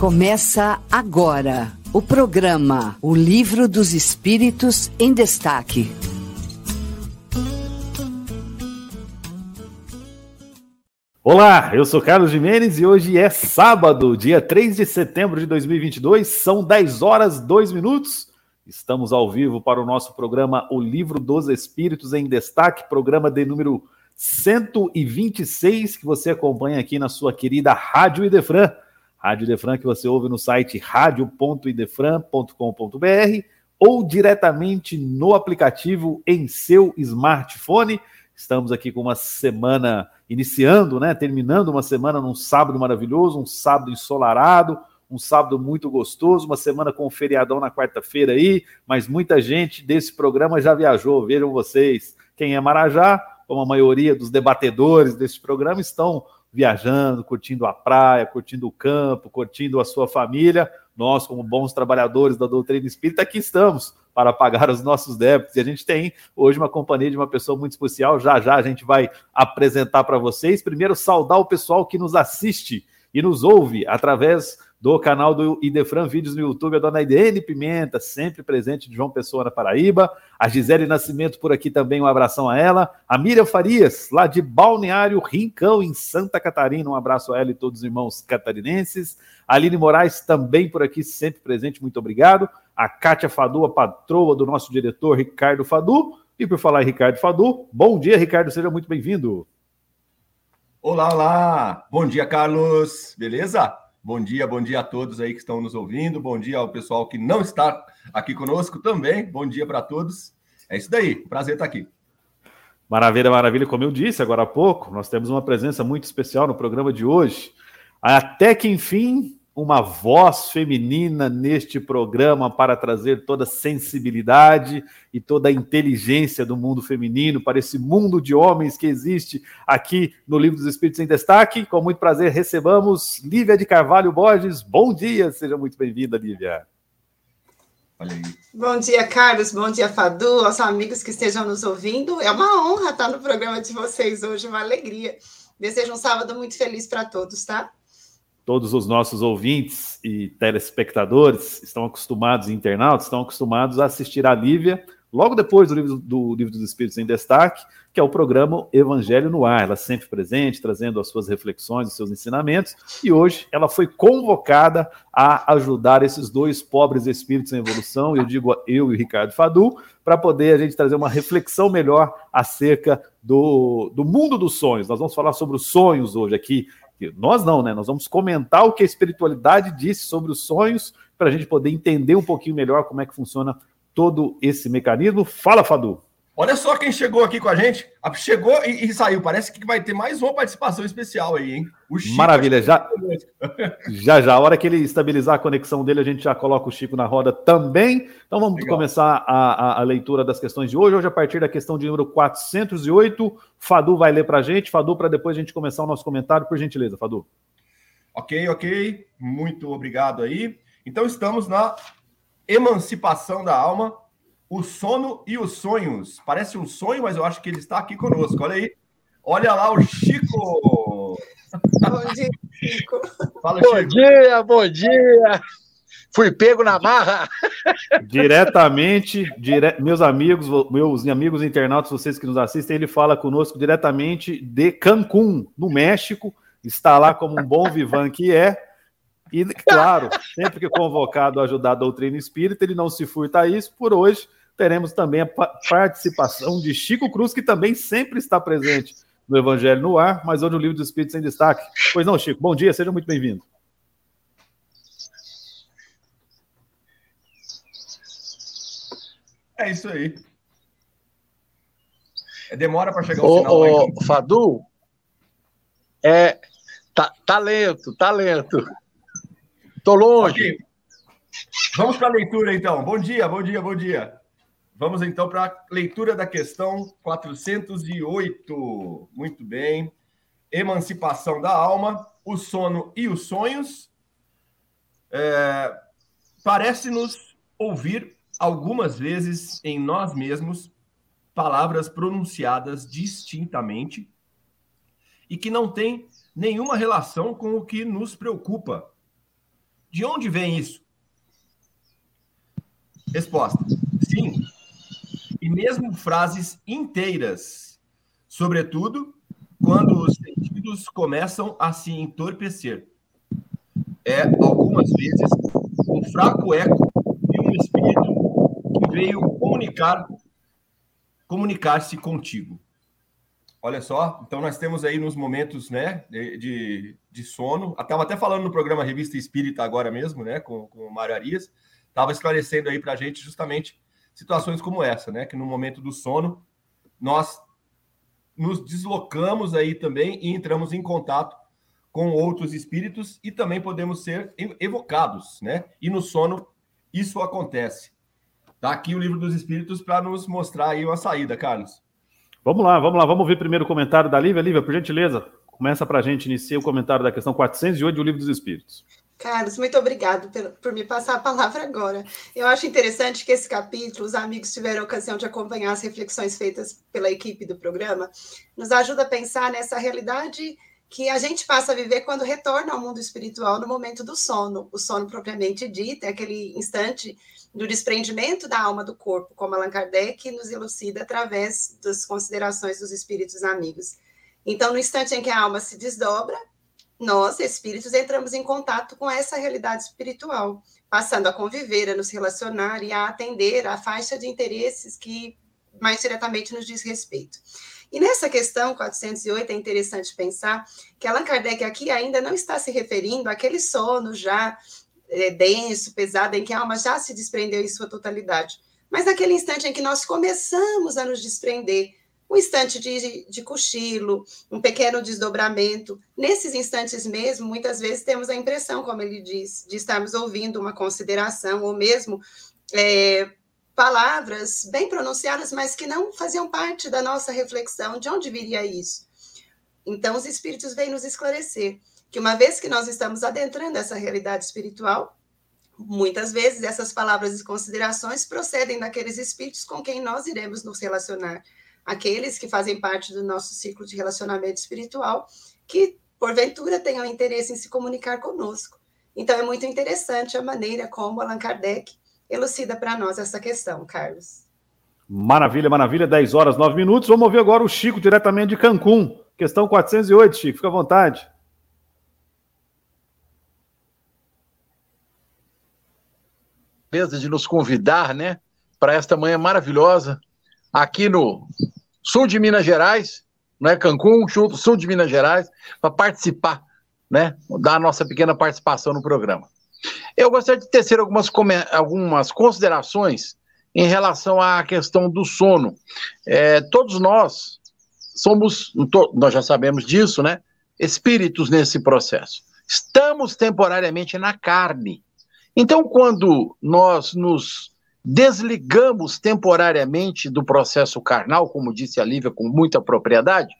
Começa agora o programa O Livro dos Espíritos em Destaque. Olá, eu sou Carlos Jimenez e hoje é sábado, dia 3 de setembro de 2022, são 10 horas 2 minutos. Estamos ao vivo para o nosso programa O Livro dos Espíritos em Destaque, programa de número 126 que você acompanha aqui na sua querida Rádio Idefran Rádio Idefran que você ouve no site radio.idefran.com.br ou diretamente no aplicativo em seu smartphone. Estamos aqui com uma semana iniciando, né? Terminando uma semana num sábado maravilhoso, um sábado ensolarado, um sábado muito gostoso, uma semana com um feriadão na quarta-feira aí, mas muita gente desse programa já viajou. Vejam vocês, quem é Marajá, como a maioria dos debatedores desse programa, estão viajando, curtindo a praia, curtindo o campo, curtindo a sua família. Nós, como bons trabalhadores da doutrina espírita, aqui estamos para pagar os nossos débitos. E a gente tem hoje uma companhia de uma pessoa muito especial. Já já a gente vai apresentar para vocês. Primeiro, saudar o pessoal que nos assiste e nos ouve através do canal do Idefran Vídeos no YouTube, a dona Idene Pimenta, sempre presente de João Pessoa na Paraíba, a Gisele Nascimento por aqui também, um abração a ela, a Miriam Farias, lá de Balneário Rincão, em Santa Catarina, um abraço a ela e todos os irmãos catarinenses, a Aline Moraes também por aqui, sempre presente, muito obrigado, a Kátia Fadu, a patroa do nosso diretor Ricardo Fadu, e por falar em Ricardo Fadu, bom dia Ricardo, seja muito bem-vindo. Olá, olá, bom dia Carlos, beleza? Bom dia, bom dia a todos aí que estão nos ouvindo. Bom dia ao pessoal que não está aqui conosco também. Bom dia para todos. É isso daí. Prazer estar aqui. Maravilha, maravilha. Como eu disse agora há pouco, nós temos uma presença muito especial no programa de hoje. Até que enfim, uma voz feminina neste programa para trazer toda a sensibilidade e toda a inteligência do mundo feminino para esse mundo de homens que existe aqui no Livro dos Espíritos em Destaque. Com muito prazer recebamos Lívia de Carvalho Borges. Bom dia, seja muito bem-vinda, Lívia. Bom dia, Carlos. Bom dia, Fadu, aos amigos que estejam nos ouvindo. É uma honra estar no programa de vocês hoje, uma alegria. Desejo um sábado muito feliz para todos, tá? Todos os nossos ouvintes e telespectadores estão acostumados, internautas, estão acostumados a assistir a Lívia logo depois do livro, do livro dos Espíritos em Destaque, que é o programa Evangelho no Ar. Ela sempre presente, trazendo as suas reflexões, os seus ensinamentos, e hoje ela foi convocada a ajudar esses dois pobres espíritos em evolução, eu digo eu e o Ricardo Fadu, para poder a gente trazer uma reflexão melhor acerca do, do mundo dos sonhos. Nós vamos falar sobre os sonhos hoje aqui nós não, né? Nós vamos comentar o que a espiritualidade disse sobre os sonhos para a gente poder entender um pouquinho melhor como é que funciona todo esse mecanismo. Fala, Fadu. Olha só quem chegou aqui com a gente. Chegou e, e, saiu. Parece que vai ter mais uma participação especial aí, hein? Maravilha. Já, já, já. A hora que ele estabilizar a conexão dele, a gente já coloca o Chico na roda também. Então vamos Legal. começar a, a, a, leitura das questões de hoje. Hoje, a partir da questão de número 408, Fadu vai ler para a gente. Fadu, para depois a gente começar o nosso comentário, por gentileza, Fadu. Ok, ok. Muito obrigado aí. Então estamos na emancipação da alma o sono e os sonhos. Parece um sonho, mas eu acho que ele está aqui conosco. Olha aí. Olha lá o Chico. Bom dia, Chico. Fala, bom Chico. dia, bom dia. Fui pego na marra. Diretamente, dire... meus amigos, meus amigos internautas, vocês que nos assistem, ele fala conosco diretamente de Cancún, no México. Está lá como um bom vivan que é. E, claro, sempre que convocado a ajudar a doutrina espírita, ele não se furta a isso. Por hoje, teremos também a participação de Chico Cruz, que também sempre está presente no Evangelho no Ar, mas hoje o Livro dos Espíritos em destaque. Pois não, Chico, bom dia, seja muito bem-vindo. É isso aí. É demora para chegar o sinal. Ô, então. Fadu, é tá, talento, talento. Tô longe. Okay. Vamos para a leitura, então. Bom dia, bom dia, bom dia. Vamos então para a leitura da questão 408. Muito bem. Emancipação da alma, o sono e os sonhos. É, Parece-nos ouvir algumas vezes em nós mesmos palavras pronunciadas distintamente e que não têm nenhuma relação com o que nos preocupa. De onde vem isso? Resposta: sim. E mesmo frases inteiras, sobretudo quando os sentidos começam a se entorpecer. É, algumas vezes, um fraco eco de um espírito que veio comunicar comunicar-se contigo. Olha só, então nós temos aí nos momentos né, de, de sono, estava até falando no programa Revista Espírita agora mesmo, né, com, com o Mário Arias, estava esclarecendo aí para a gente justamente situações como essa, né, que no momento do sono nós nos deslocamos aí também e entramos em contato com outros espíritos e também podemos ser evocados, né? E no sono isso acontece. Tá aqui o livro dos espíritos para nos mostrar aí uma saída, Carlos. Vamos lá, vamos lá, vamos ver primeiro o comentário da Lívia. Lívia, por gentileza, começa para a gente, inicia o comentário da questão 408 do Livro dos Espíritos. Carlos, muito obrigado por, por, me passar a palavra agora. Eu acho interessante que esse capítulo, os amigos tiveram a ocasião de acompanhar as reflexões feitas pela equipe do programa, nos ajuda a pensar nessa realidade que a gente passa a viver quando retorna ao mundo espiritual no momento do sono. O sono propriamente dito é aquele instante do desprendimento da alma do corpo, como Allan Kardec nos elucida através das considerações dos espíritos amigos. Então, no instante em que a alma se desdobra, nós, espíritos, entramos em contato com essa realidade espiritual, passando a conviver, a nos relacionar e a atender à faixa de interesses que mais diretamente nos diz respeito. E nessa questão 408 é interessante pensar que Allan Kardec aqui ainda não está se referindo àquele sono já é, denso, pesado, em que a alma já se desprendeu em sua totalidade. Mas naquele instante em que nós começamos a nos desprender, um instante de, de cochilo, um pequeno desdobramento, nesses instantes mesmo, muitas vezes temos a impressão, como ele diz, de estarmos ouvindo uma consideração, ou mesmo é, palavras bem pronunciadas, mas que não faziam parte da nossa reflexão. De onde viria isso? Então, os espíritos vêm nos esclarecer que uma vez que nós estamos adentrando essa realidade espiritual, muitas vezes essas palavras e considerações procedem daqueles espíritos com quem nós iremos nos relacionar, aqueles que fazem parte do nosso ciclo de relacionamento espiritual, que porventura tenham interesse em se comunicar conosco. Então é muito interessante a maneira como Allan Kardec elucida para nós essa questão, Carlos. Maravilha, maravilha, 10 horas, 9 minutos. Vamos ouvir agora o Chico diretamente de Cancún. Questão 408, Chico, fica à vontade. de nos convidar, né, para esta manhã maravilhosa aqui no sul de Minas Gerais, né, Cancún, sul de Minas Gerais, para participar, né, da nossa pequena participação no programa. Eu gostaria de tecer algumas, algumas considerações em relação à questão do sono. É, todos nós somos, nós já sabemos disso, né, espíritos nesse processo. Estamos temporariamente na carne, então, quando nós nos desligamos temporariamente do processo carnal, como disse a Lívia com muita propriedade,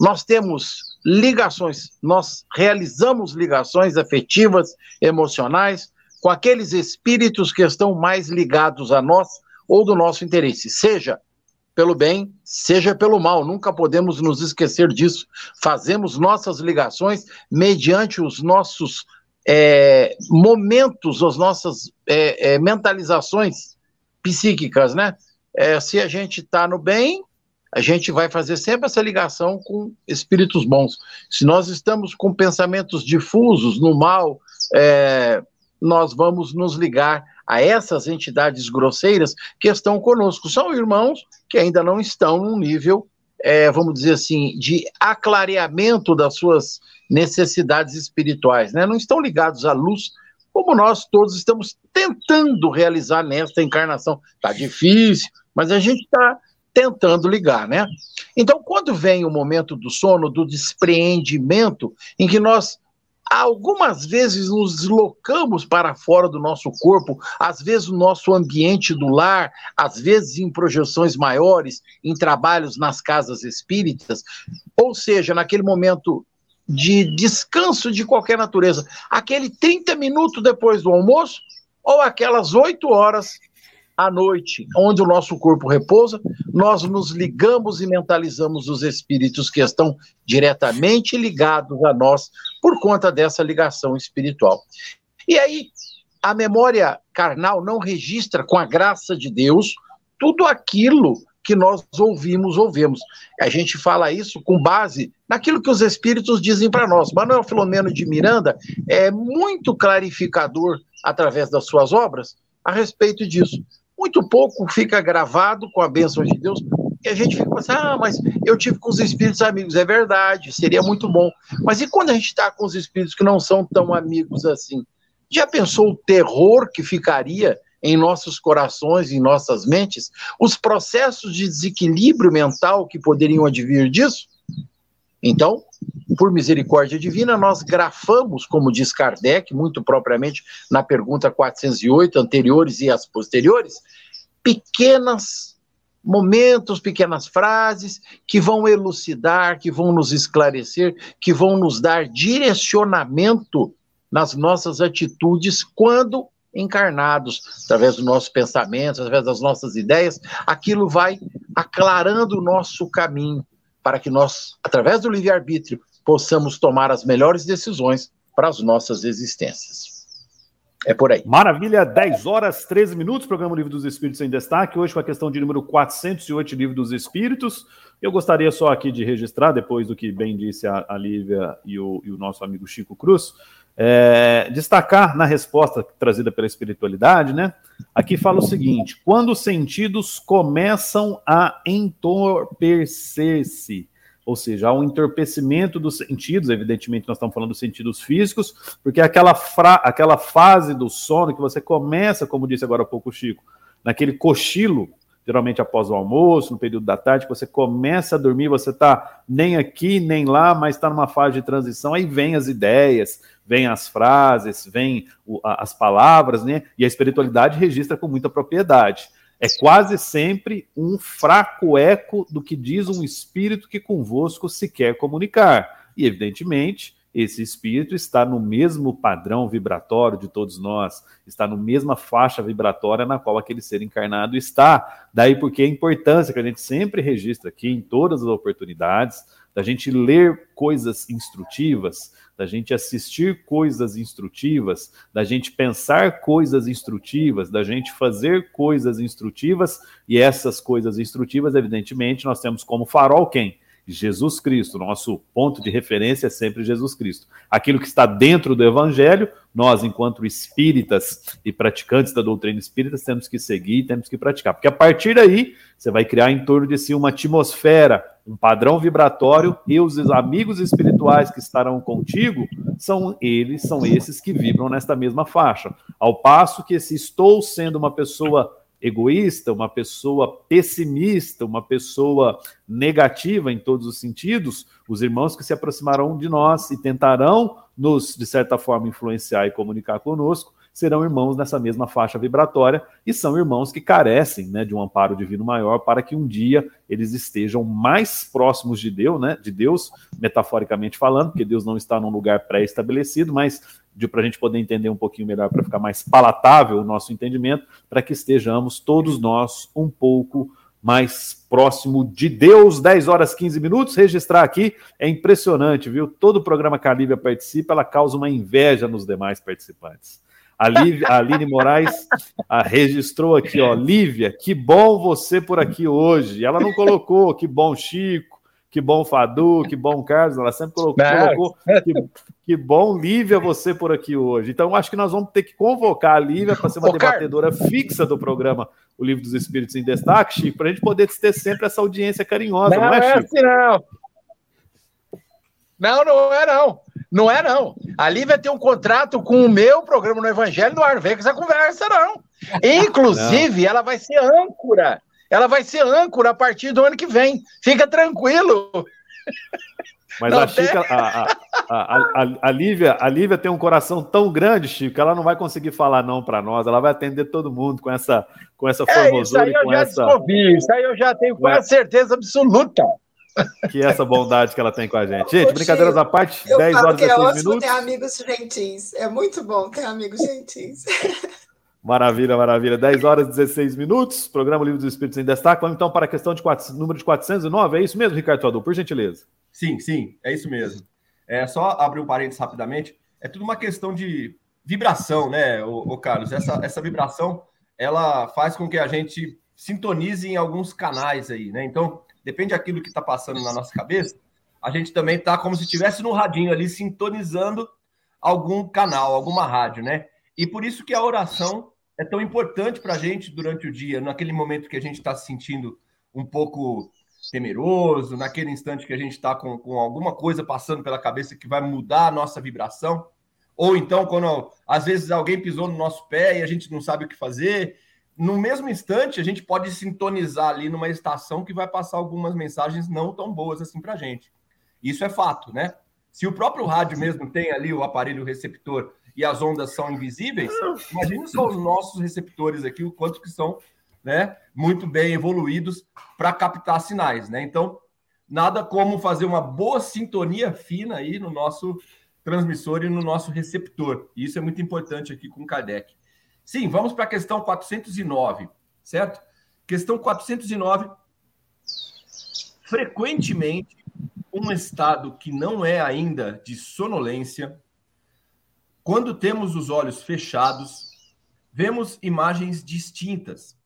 nós temos ligações, nós realizamos ligações afetivas, emocionais, com aqueles espíritos que estão mais ligados a nós ou do nosso interesse, seja pelo bem, seja pelo mal. Nunca podemos nos esquecer disso. Fazemos nossas ligações mediante os nossos é, momentos, as nossas é, é, mentalizações psíquicas, né? É, se a gente está no bem, a gente vai fazer sempre essa ligação com espíritos bons. Se nós estamos com pensamentos difusos no mal, é, nós vamos nos ligar a essas entidades grosseiras que estão conosco. São irmãos que ainda não estão num nível, é, vamos dizer assim, de aclareamento das suas necessidades espirituais, né? Não estão ligados à luz, como nós todos estamos tentando realizar nesta encarnação. Tá difícil, mas a gente está tentando ligar, né? Então, quando vem o momento do sono, do despreendimento, em que nós algumas vezes nos deslocamos para fora do nosso corpo, às vezes o nosso ambiente do lar, às vezes em projeções maiores, em trabalhos nas casas espíritas, ou seja, naquele momento de descanso de qualquer natureza, aquele 30 minutos depois do almoço ou aquelas 8 horas à noite, onde o nosso corpo repousa, nós nos ligamos e mentalizamos os espíritos que estão diretamente ligados a nós por conta dessa ligação espiritual. E aí, a memória carnal não registra com a graça de Deus tudo aquilo que nós ouvimos, ouvemos. A gente fala isso com base naquilo que os espíritos dizem para nós. Manuel Filomeno de Miranda é muito clarificador através das suas obras a respeito disso. Muito pouco fica gravado com a bênção de Deus, e a gente fica pensando, ah, mas eu tive com os espíritos amigos, é verdade, seria muito bom. Mas e quando a gente está com os espíritos que não são tão amigos assim? Já pensou o terror que ficaria em nossos corações, em nossas mentes, os processos de desequilíbrio mental que poderiam advir disso? Então, por misericórdia divina, nós grafamos, como diz Kardec, muito propriamente na pergunta 408, anteriores e as posteriores, pequenas momentos, pequenas frases que vão elucidar, que vão nos esclarecer, que vão nos dar direcionamento nas nossas atitudes quando encarnados, através dos nossos pensamentos, através das nossas ideias, aquilo vai aclarando o nosso caminho para que nós, através do livre-arbítrio, possamos tomar as melhores decisões para as nossas existências. É por aí. Maravilha, 10 horas, 13 minutos, programa Livro dos Espíritos em Destaque, hoje com a questão de número 408, Livro dos Espíritos. Eu gostaria só aqui de registrar, depois do que bem disse a, a Lívia e o, e o nosso amigo Chico Cruz, é, destacar na resposta trazida pela espiritualidade, né? Aqui fala o seguinte: quando os sentidos começam a entorpecer-se, ou seja, há um entorpecimento dos sentidos, evidentemente nós estamos falando dos sentidos físicos, porque é aquela, fra... aquela fase do sono que você começa, como disse agora há pouco o Chico, naquele cochilo, geralmente após o almoço, no período da tarde, você começa a dormir, você está nem aqui, nem lá, mas está numa fase de transição, aí vem as ideias, vem as frases, vem as palavras, né? E a espiritualidade registra com muita propriedade. É quase sempre um fraco eco do que diz um espírito que convosco se quer comunicar. E, evidentemente, esse espírito está no mesmo padrão vibratório de todos nós, está na mesma faixa vibratória na qual aquele ser encarnado está. Daí porque a importância que a gente sempre registra aqui em todas as oportunidades, da gente ler coisas instrutivas, da gente assistir coisas instrutivas, da gente pensar coisas instrutivas, da gente fazer coisas instrutivas, e essas coisas instrutivas, evidentemente, nós temos como farol quem? Jesus Cristo. Nosso ponto de referência é sempre Jesus Cristo. Aquilo que está dentro do Evangelho, nós, enquanto espíritas e praticantes da doutrina espírita, temos que seguir e temos que praticar. Porque a partir daí, você vai criar em torno de si uma atmosfera, um padrão vibratório, e os amigos espirituais que estarão contigo são eles, são esses que vibram nesta mesma faixa. Ao passo que se estou sendo uma pessoa egoísta, uma pessoa pessimista, uma pessoa negativa em todos os sentidos, os irmãos que se aproximarão de nós e tentarão nos, de certa forma, influenciar e comunicar conosco, serão irmãos nessa mesma faixa vibratória e são irmãos que carecem né, de um amparo divino maior para que um dia eles estejam mais próximos de Deus, né, de Deus, metaforicamente falando, porque Deus não está num lugar pré-estabelecido, mas para a gente poder entender um pouquinho melhor, para ficar mais palatável o nosso entendimento, para que estejamos todos nós um pouco mais próximo de Deus, 10 horas 15 minutos. Registrar aqui é impressionante, viu? Todo o programa que a Lívia participa, ela causa uma inveja nos demais participantes. A, Lívia, a Aline Moraes a, registrou aqui, ó. Lívia, que bom você por aqui hoje. Ela não colocou, que bom Chico, que bom Fadu, que bom Carlos. Ela sempre colocou, colocou que, que, bom Lívia você por aqui hoje. Então, acho que nós vamos ter que convocar a Lívia para ser uma Ô, debatedora Carlos. fixa do programa O Livro dos Espíritos em Destaque, Chico, para a gente poder ter sempre essa audiência carinhosa, não, não é, é Chico? Assim, não. Não, não é não. Não é, não. A Lívia tem um contrato com o meu programa no Evangelho no ar. Vem com essa conversa, não. Inclusive, não. ela vai ser âncora. Ela vai ser âncora a partir do ano que vem. Fica tranquilo. Mas não a, Chica, a, a, a, a, Lívia, a Lívia tem um coração tão grande, Chico, que ela não vai conseguir falar não para nós. Ela vai atender todo mundo com essa, com essa formosura. É, isso aí eu já essa... descobri. Isso aí eu já tenho quase certeza absoluta que é essa bondade que ela tem com a gente. Gente, brincadeiras à parte, 10 horas e 16 é ótimo minutos. ter amigos gentis. É muito bom ter amigos gentis. Maravilha, maravilha. 10 horas e 16 minutos. Programa Livro dos Espíritos em Destaque. Vamos então para a questão de número de 409. É isso mesmo, Ricardo Adol, por gentileza. Sim, sim, é isso mesmo. É só abrir um parênteses rapidamente. É tudo uma questão de vibração, né, o, o Carlos? Essa, essa vibração ela faz com que a gente sintonize em alguns canais aí, né? Então, depende daquilo que está passando na nossa cabeça, a gente também está como se estivesse no radinho ali sintonizando algum canal, alguma rádio, né? E por isso que a oração é tão importante para a gente durante o dia, naquele momento que a gente está se sentindo um pouco temeroso, naquele instante que a gente está com, com alguma coisa passando pela cabeça que vai mudar a nossa vibração, ou então quando às vezes alguém pisou no nosso pé e a gente não sabe o que fazer, no mesmo instante a gente pode sintonizar ali numa estação que vai passar algumas mensagens não tão boas assim para a gente. Isso é fato, né? Se o próprio rádio mesmo tem ali o aparelho receptor e as ondas são invisíveis, imagine só os nossos receptores aqui, o quanto que são né, muito bem evoluídos para captar sinais. Né? Então, nada como fazer uma boa sintonia fina aí no nosso transmissor e no nosso receptor. E isso é muito importante aqui com Kardec. Sim, vamos para a questão 409, certo? Questão 409. Frequentemente, um estado que não é ainda de sonolência quando temos os olhos fechados, vemos imagens distintas,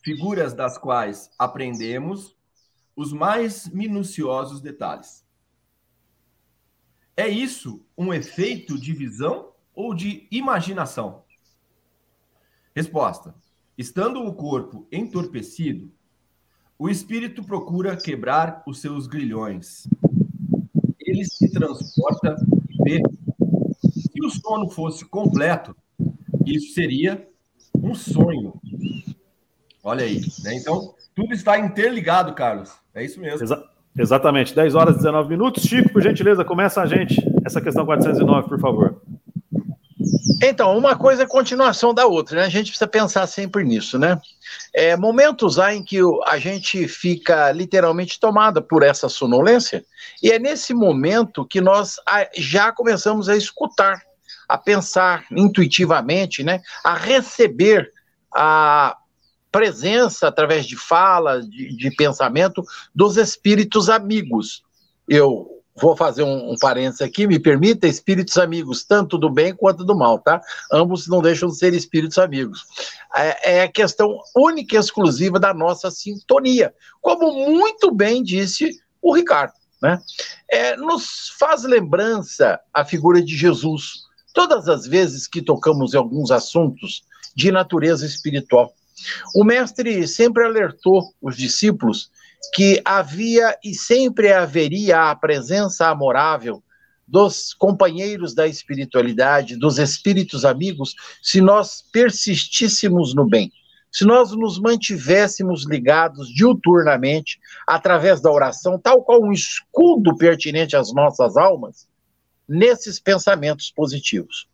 figuras das quais aprendemos os mais minuciosos detalhes. É isso um efeito de visão ou de imaginação? Resposta: Estando o corpo entorpecido, o espírito procura quebrar os seus grilhões. Ele se transporta e vê o sono fosse completo, isso seria um sonho. Olha aí, né? Então, tudo está interligado, Carlos. É isso mesmo. Exa exatamente. 10 horas e 19 minutos. Chico, por gentileza, começa a gente essa questão 409, por favor. Então, uma coisa é continuação da outra, né? A gente precisa pensar sempre nisso, né? É, momentos há em que a gente fica literalmente tomada por essa sonolência, e é nesse momento que nós já começamos a escutar a pensar intuitivamente, né, a receber a presença através de fala, de, de pensamento dos espíritos amigos. Eu vou fazer um, um parênteses aqui, me permita, espíritos amigos, tanto do bem quanto do mal, tá? Ambos não deixam de ser espíritos amigos. É, é questão única e exclusiva da nossa sintonia, como muito bem disse o Ricardo, né? É, nos faz lembrança a figura de Jesus, todas as vezes que tocamos em alguns assuntos de natureza espiritual. O mestre sempre alertou os discípulos que havia e sempre haveria a presença amorável dos companheiros da espiritualidade, dos espíritos amigos, se nós persistíssemos no bem, se nós nos mantivéssemos ligados diuturnamente através da oração, tal qual um escudo pertinente às nossas almas, nesses pensamentos positivos.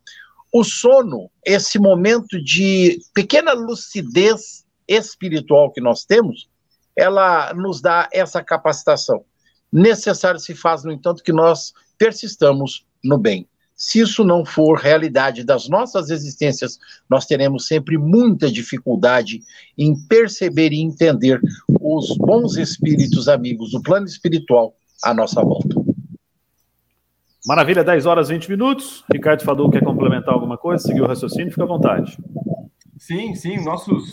O sono, esse momento de pequena lucidez espiritual que nós temos, ela nos dá essa capacitação. Necessário se faz, no entanto, que nós persistamos no bem. Se isso não for realidade das nossas existências, nós teremos sempre muita dificuldade em perceber e entender os bons espíritos amigos do plano espiritual à nossa volta. Maravilha, 10 horas e 20 minutos. Ricardo Fadu quer complementar alguma coisa? Seguir o raciocínio? Fica à vontade. Sim, sim, nossos,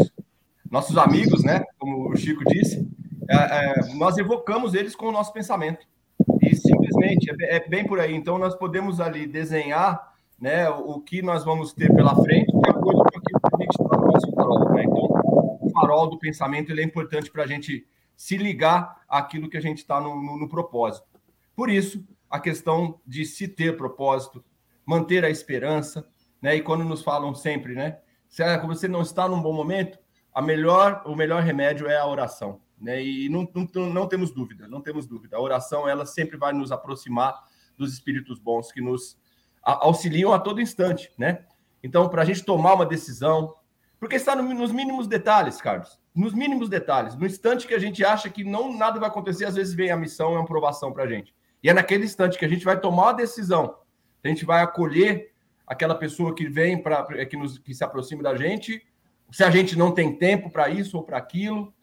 nossos amigos, né? Como o Chico disse, é, é, nós evocamos eles com o nosso pensamento. E simplesmente é, é, bem por aí. Então, nós podemos ali desenhar né, o que nós vamos ter pela frente de acordo com aquilo que a gente está no nosso farol. Né? Então, o farol do pensamento ele é importante para a gente se ligar àquilo que a gente está no, no, no propósito. Por isso, a questão de se ter propósito, manter a esperança, né? E quando nos falam sempre, né? Se você não está num bom momento, a melhor, o melhor remédio é a oração, né? E não, não, não temos dúvida, não temos dúvida. A oração, ela sempre vai nos aproximar dos espíritos bons que nos auxiliam a todo instante, né? Então, para a gente tomar uma decisão, porque está no, nos mínimos detalhes, Carlos, nos mínimos detalhes, no instante que a gente acha que não nada vai acontecer, às vezes vem a missão, é uma provação para a gente. E é naquele instante que a gente vai tomar a decisão. A gente vai acolher aquela pessoa que vem para que, nos, que se aproxima da gente, se a gente não tem tempo para isso ou para aquilo,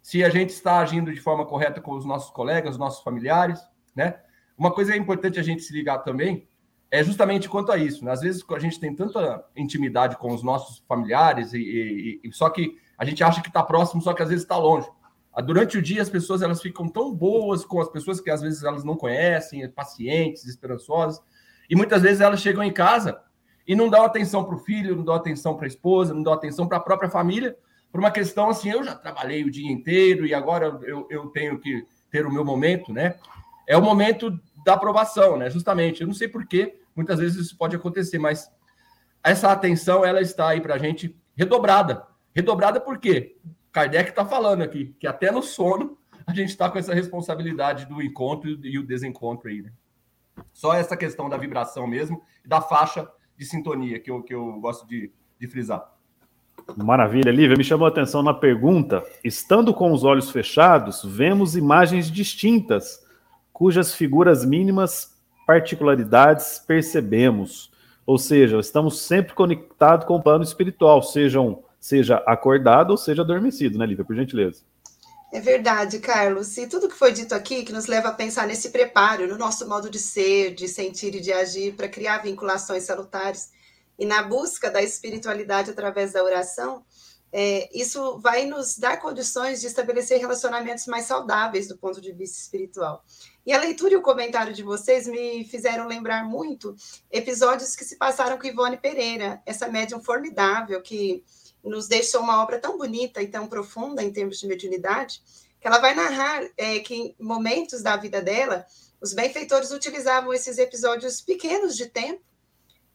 se a gente está agindo de forma correta com os nossos colegas, os nossos familiares, né? Uma coisa é importante a gente se ligar também é justamente quanto a isso. Né? Às vezes a gente tem tanta intimidade com os nossos familiares, e, e, e só que a gente acha que está próximo, só que às vezes está longe. Ah, durante o dia, as pessoas elas ficam tão boas com as pessoas que às vezes elas não conhecem, pacientes, esperançosas, e muitas vezes elas chegam em casa e não dão atenção para o filho, não dão atenção para a esposa, não dão atenção para a própria família, por uma questão assim, eu já trabalhei o dia inteiro e agora eu, eu tenho que ter o meu momento, né? É o momento da aprovação, né? Justamente. Eu não sei porquê, muitas vezes isso pode acontecer, mas essa atenção ela está aí para a gente redobrada. Redobrada por quê? Kardec está falando aqui que até no sono a gente está com essa responsabilidade do encontro e o desencontro aí, né? Só essa questão da vibração mesmo, da faixa de sintonia que eu, que eu gosto de, de frisar. Maravilha, Lívia. Me chamou a atenção na pergunta. Estando com os olhos fechados, vemos imagens distintas, cujas figuras mínimas particularidades percebemos. Ou seja, estamos sempre conectados com o plano espiritual, sejam seja acordado ou seja adormecido, né, Lívia? Por gentileza. É verdade, Carlos. E tudo que foi dito aqui, que nos leva a pensar nesse preparo, no nosso modo de ser, de sentir e de agir, para criar vinculações salutares, e na busca da espiritualidade através da oração, é, isso vai nos dar condições de estabelecer relacionamentos mais saudáveis do ponto de vista espiritual. E a leitura e o comentário de vocês me fizeram lembrar muito episódios que se passaram com Ivone Pereira, essa médium formidável que nos deixou uma obra tão bonita e tão profunda em termos de mediunidade, que ela vai narrar é, que em momentos da vida dela, os benfeitores utilizavam esses episódios pequenos de tempo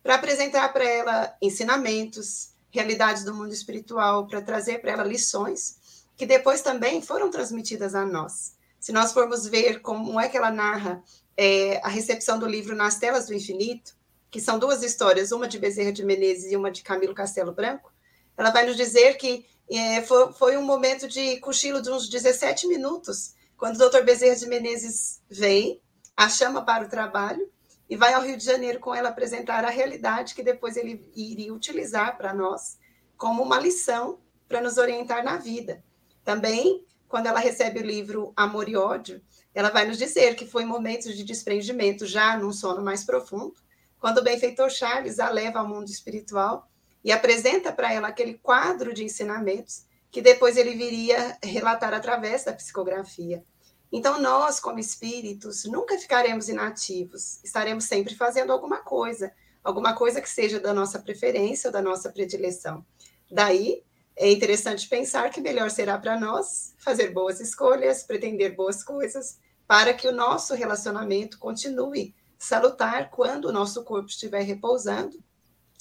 para apresentar para ela ensinamentos, realidades do mundo espiritual, para trazer para ela lições que depois também foram transmitidas a nós. Se nós formos ver como é que ela narra é, a recepção do livro Nas Telas do Infinito, que são duas histórias, uma de Bezerra de Menezes e uma de Camilo Castelo Branco, ela vai nos dizer que é, foi, foi, um momento de cochilo de uns 17 minutos, quando o doutor Bezerra de Menezes vem, a chama para o trabalho e vai ao Rio de Janeiro com ela apresentar a realidade que depois ele iria utilizar para nós como uma lição para nos orientar na vida. Também, quando ela recebe o livro Amor e Ódio, ela vai nos dizer que foi momentos de desprendimento, já num sono mais profundo, quando o benfeitor Charles a leva ao mundo espiritual e apresenta para ela aquele quadro de ensinamentos que depois ele viria relatar através da psicografia. Então, nós, como espíritos, nunca ficaremos inativos, estaremos sempre fazendo alguma coisa, alguma coisa que seja da nossa preferência ou da nossa predileção. Daí, é interessante pensar que melhor será para nós fazer boas escolhas, pretender boas coisas, para que o nosso relacionamento continue salutar quando o nosso corpo estiver repousando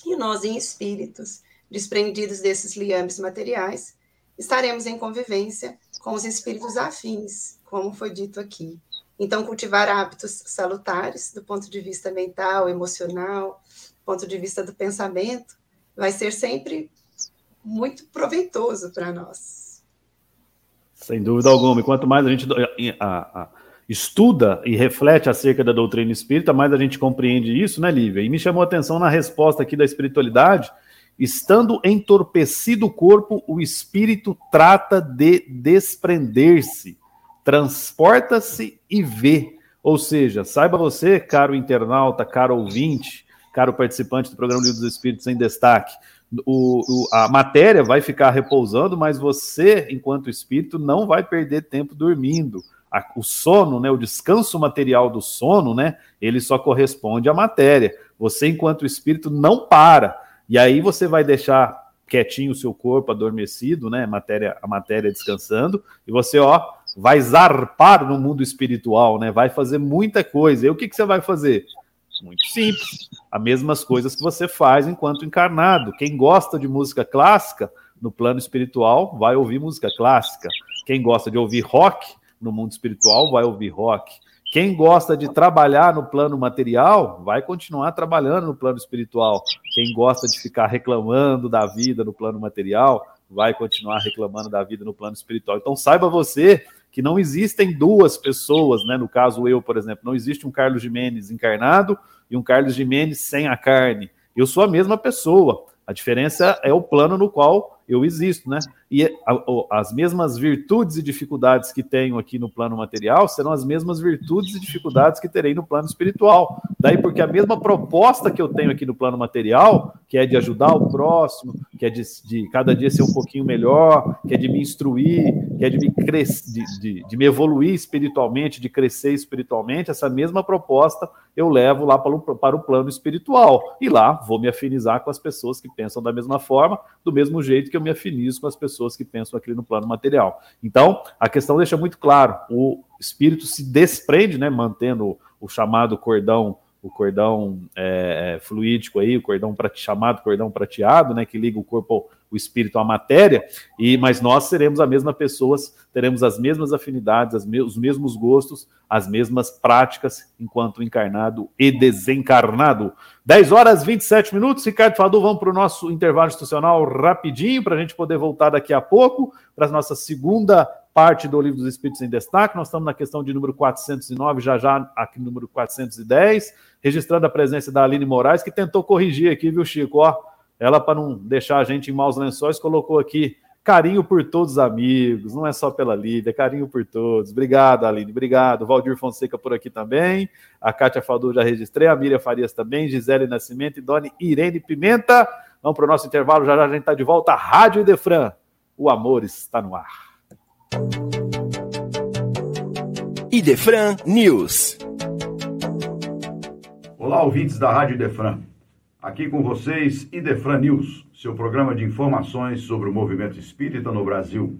e nós, em espíritos, desprendidos desses liames materiais, estaremos em convivência com os espíritos afins, como foi dito aqui. Então, cultivar hábitos salutares do ponto de vista mental, emocional, ponto de vista do pensamento, vai ser sempre muito proveitoso para nós. Sem dúvida alguma. E quanto mais a gente a, a, estuda e reflete acerca da doutrina espírita, mais a gente compreende isso, né, Lívia? E me chamou a atenção na resposta aqui da espiritualidade. Estando entorpecido o corpo, o espírito trata de desprender-se, transporta-se e vê. Ou seja, saiba você, caro internauta, caro ouvinte, caro participante do programa Livro dos Espíritos em Destaque, o, o, a matéria vai ficar repousando, mas você, enquanto espírito, não vai perder tempo dormindo a, o sono, né, o descanso material do sono, né, ele só corresponde à matéria. Você, enquanto espírito, não para. E aí você vai deixar quietinho o seu corpo adormecido, né, matéria, a matéria descansando, e você, ó, vai zarpar no mundo espiritual, né, vai fazer muita coisa. E o que, que você vai fazer? Muito simples. As mesmas coisas que você faz enquanto encarnado. Quem gosta de música clássica, no plano espiritual, vai ouvir música clássica. Quem gosta de ouvir rock, no mundo espiritual vai ouvir rock. Quem gosta de trabalhar no plano material vai continuar trabalhando no plano espiritual. Quem gosta de ficar reclamando da vida no plano material vai continuar reclamando da vida no plano espiritual. Então saiba você que não existem duas pessoas, né? No caso eu, por exemplo, não existe um Carlos Jimenez encarnado e um Carlos Jimenez sem a carne. Eu sou a mesma pessoa. A diferença é o plano no qual eu existo, né? E a, a, as mesmas virtudes e dificuldades que tenho aqui no plano material serão as mesmas virtudes e dificuldades que terei no plano espiritual. Daí porque a mesma proposta que eu tenho aqui no plano material, que é de ajudar o próximo, que é de, de cada dia ser um pouquinho melhor, que é de me instruir, que é de me crescer, de, de, de me evoluir espiritualmente, de crescer espiritualmente, essa mesma proposta eu levo lá para o, para o plano espiritual. E lá vou me afinizar com as pessoas que pensam da mesma forma, do mesmo jeito que eu me afinizo com as pessoas que pensam aqui no plano material. Então, a questão deixa muito claro: o espírito se desprende, né, mantendo o chamado cordão o cordão é, é, fluídico aí, o cordão chamado cordão prateado, né, que liga o corpo, o espírito à matéria, e mas nós seremos a mesma pessoas, teremos as mesmas afinidades, me os mesmos gostos, as mesmas práticas, enquanto encarnado e desencarnado. 10 horas 27 minutos, Ricardo Fadu, vamos para o nosso intervalo institucional rapidinho, para a gente poder voltar daqui a pouco para a nossa segunda parte do Livro dos Espíritos em Destaque. Nós estamos na questão de número 409, já já aqui número 410, registrando a presença da Aline Moraes, que tentou corrigir aqui, viu, Chico? Ó, ela, para não deixar a gente em maus lençóis, colocou aqui carinho por todos os amigos, não é só pela Lídia, é carinho por todos. Obrigado, Aline, obrigado. Valdir Fonseca por aqui também, a Kátia Fadu já registrei, a Miriam Farias também, Gisele Nascimento e Dona Irene Pimenta. Vamos para o nosso intervalo, já já a gente está de volta. Rádio Idefran, o amor está no ar. Idefran News. Olá, ouvintes da Rádio Idefran. Aqui com vocês, Idefran News, seu programa de informações sobre o movimento espírita no Brasil.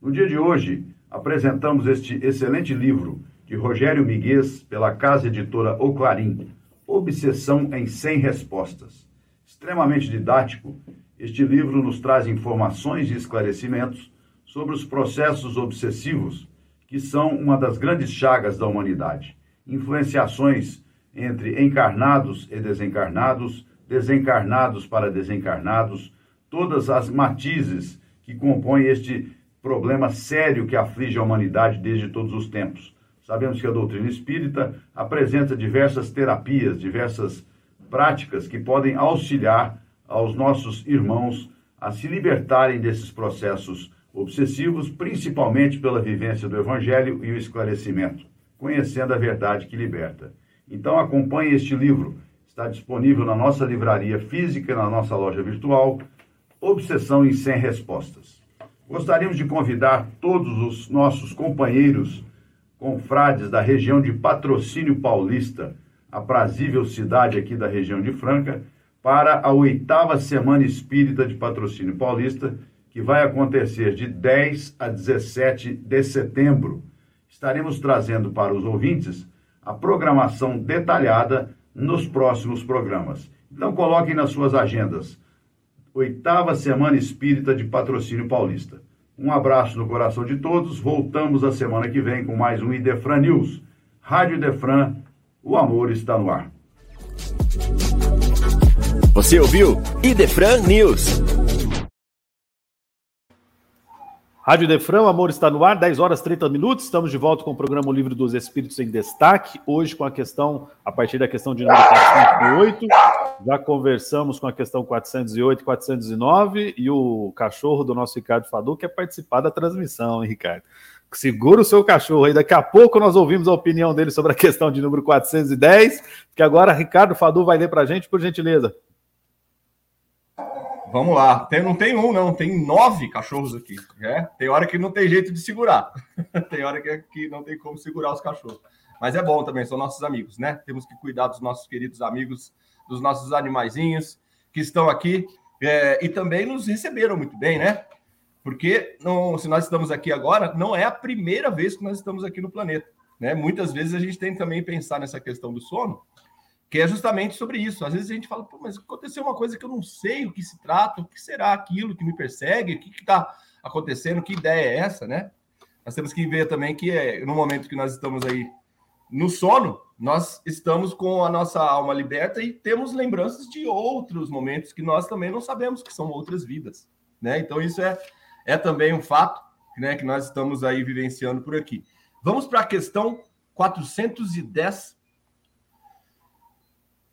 No dia de hoje, apresentamos este excelente livro de Rogério Miguel pela casa editora O Clarim, Obsessão em 100 Respostas. Extremamente didático, este livro nos traz informações e esclarecimentos sobre os processos obsessivos, que são uma das grandes chagas da humanidade. Influenciações entre encarnados e desencarnados, desencarnados para desencarnados, todas as matizes que compõem este problema sério que aflige a humanidade desde todos os tempos. Sabemos que a doutrina espírita apresenta diversas terapias, diversas práticas que podem auxiliar aos nossos irmãos a se libertarem desses processos obsessivos, principalmente pela vivência do Evangelho e o esclarecimento, conhecendo a verdade que liberta. Então acompanhe este livro, está disponível na nossa livraria física e na nossa loja virtual, Obsessão em 100 Respostas. Gostaríamos de convidar todos os nossos companheiros confrades da região de Patrocínio Paulista, aprazível cidade aqui da região de Franca, para a oitava Semana Espírita de Patrocínio Paulista, que vai acontecer de 10 a 17 de setembro. Estaremos trazendo para os ouvintes a programação detalhada nos próximos programas. Então coloquem nas suas agendas. Oitava Semana Espírita de Patrocínio Paulista. Um abraço no coração de todos. Voltamos a semana que vem com mais um Idefran News. Rádio Idefran, o amor está no ar. Você ouviu Idefran News. Rádio Defrão, Amor está no ar, 10 horas 30 minutos. Estamos de volta com o programa o Livro dos Espíritos em Destaque. Hoje com a questão, a partir da questão de número 408. Já conversamos com a questão 408 e 409. E o cachorro do nosso Ricardo Fadu quer participar da transmissão, hein, Ricardo? Segura o seu cachorro aí. Daqui a pouco nós ouvimos a opinião dele sobre a questão de número 410. Que agora Ricardo Fadu vai ler para a gente, por gentileza. Vamos lá. Tem, não tem um, não. Tem nove cachorros aqui. É? Tem hora que não tem jeito de segurar. tem hora que, que não tem como segurar os cachorros. Mas é bom também, são nossos amigos, né? Temos que cuidar dos nossos queridos amigos, dos nossos animaizinhos que estão aqui é, e também nos receberam muito bem, né? Porque não, se nós estamos aqui agora, não é a primeira vez que nós estamos aqui no planeta. Né? Muitas vezes a gente tem também pensar nessa questão do sono, que é justamente sobre isso. Às vezes a gente fala, mas aconteceu uma coisa que eu não sei o que se trata, o que será aquilo que me persegue, o que está acontecendo, que ideia é essa, né? Nós temos que ver também que é, no momento que nós estamos aí no sono, nós estamos com a nossa alma liberta e temos lembranças de outros momentos que nós também não sabemos que são outras vidas, né? Então isso é, é também um fato, né, que nós estamos aí vivenciando por aqui. Vamos para a questão 410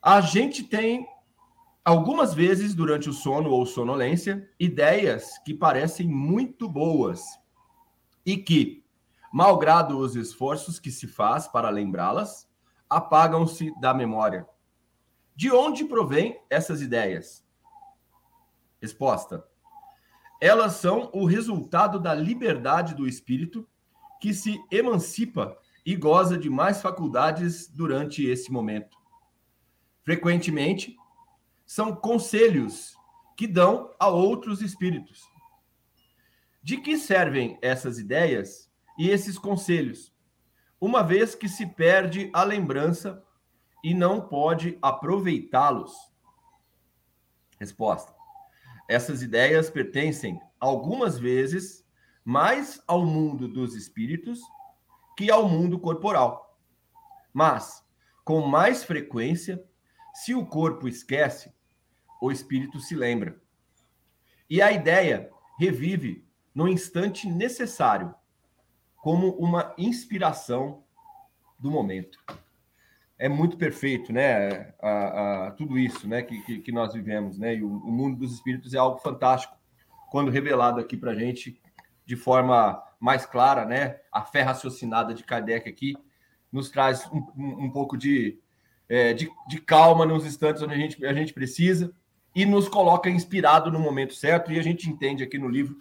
a gente tem algumas vezes durante o sono ou sonolência, ideias que parecem muito boas e que, malgrado os esforços que se faz para lembrá-las, apagam-se da memória. De onde provém essas ideias? Resposta: Elas são o resultado da liberdade do espírito que se emancipa e goza de mais faculdades durante esse momento. Frequentemente, são conselhos que dão a outros espíritos. De que servem essas ideias e esses conselhos? Uma vez que se perde a lembrança e não pode aproveitá-los. Resposta: Essas ideias pertencem algumas vezes mais ao mundo dos espíritos que ao mundo corporal. Mas, com mais frequência, se o corpo esquece, o espírito se lembra. E a ideia revive no instante necessário, como uma inspiração do momento. É muito perfeito, né? A, a, tudo isso, né? Que, que, que, nós vivemos, né? E o, o mundo dos espíritos é algo fantástico quando revelado aqui para gente de forma mais clara, né? A fé raciocinada de Kardec aqui nos traz um, um, um pouco de, é, de, de, calma nos instantes onde a gente, a gente precisa e nos coloca inspirado no momento certo. E a gente entende aqui no livro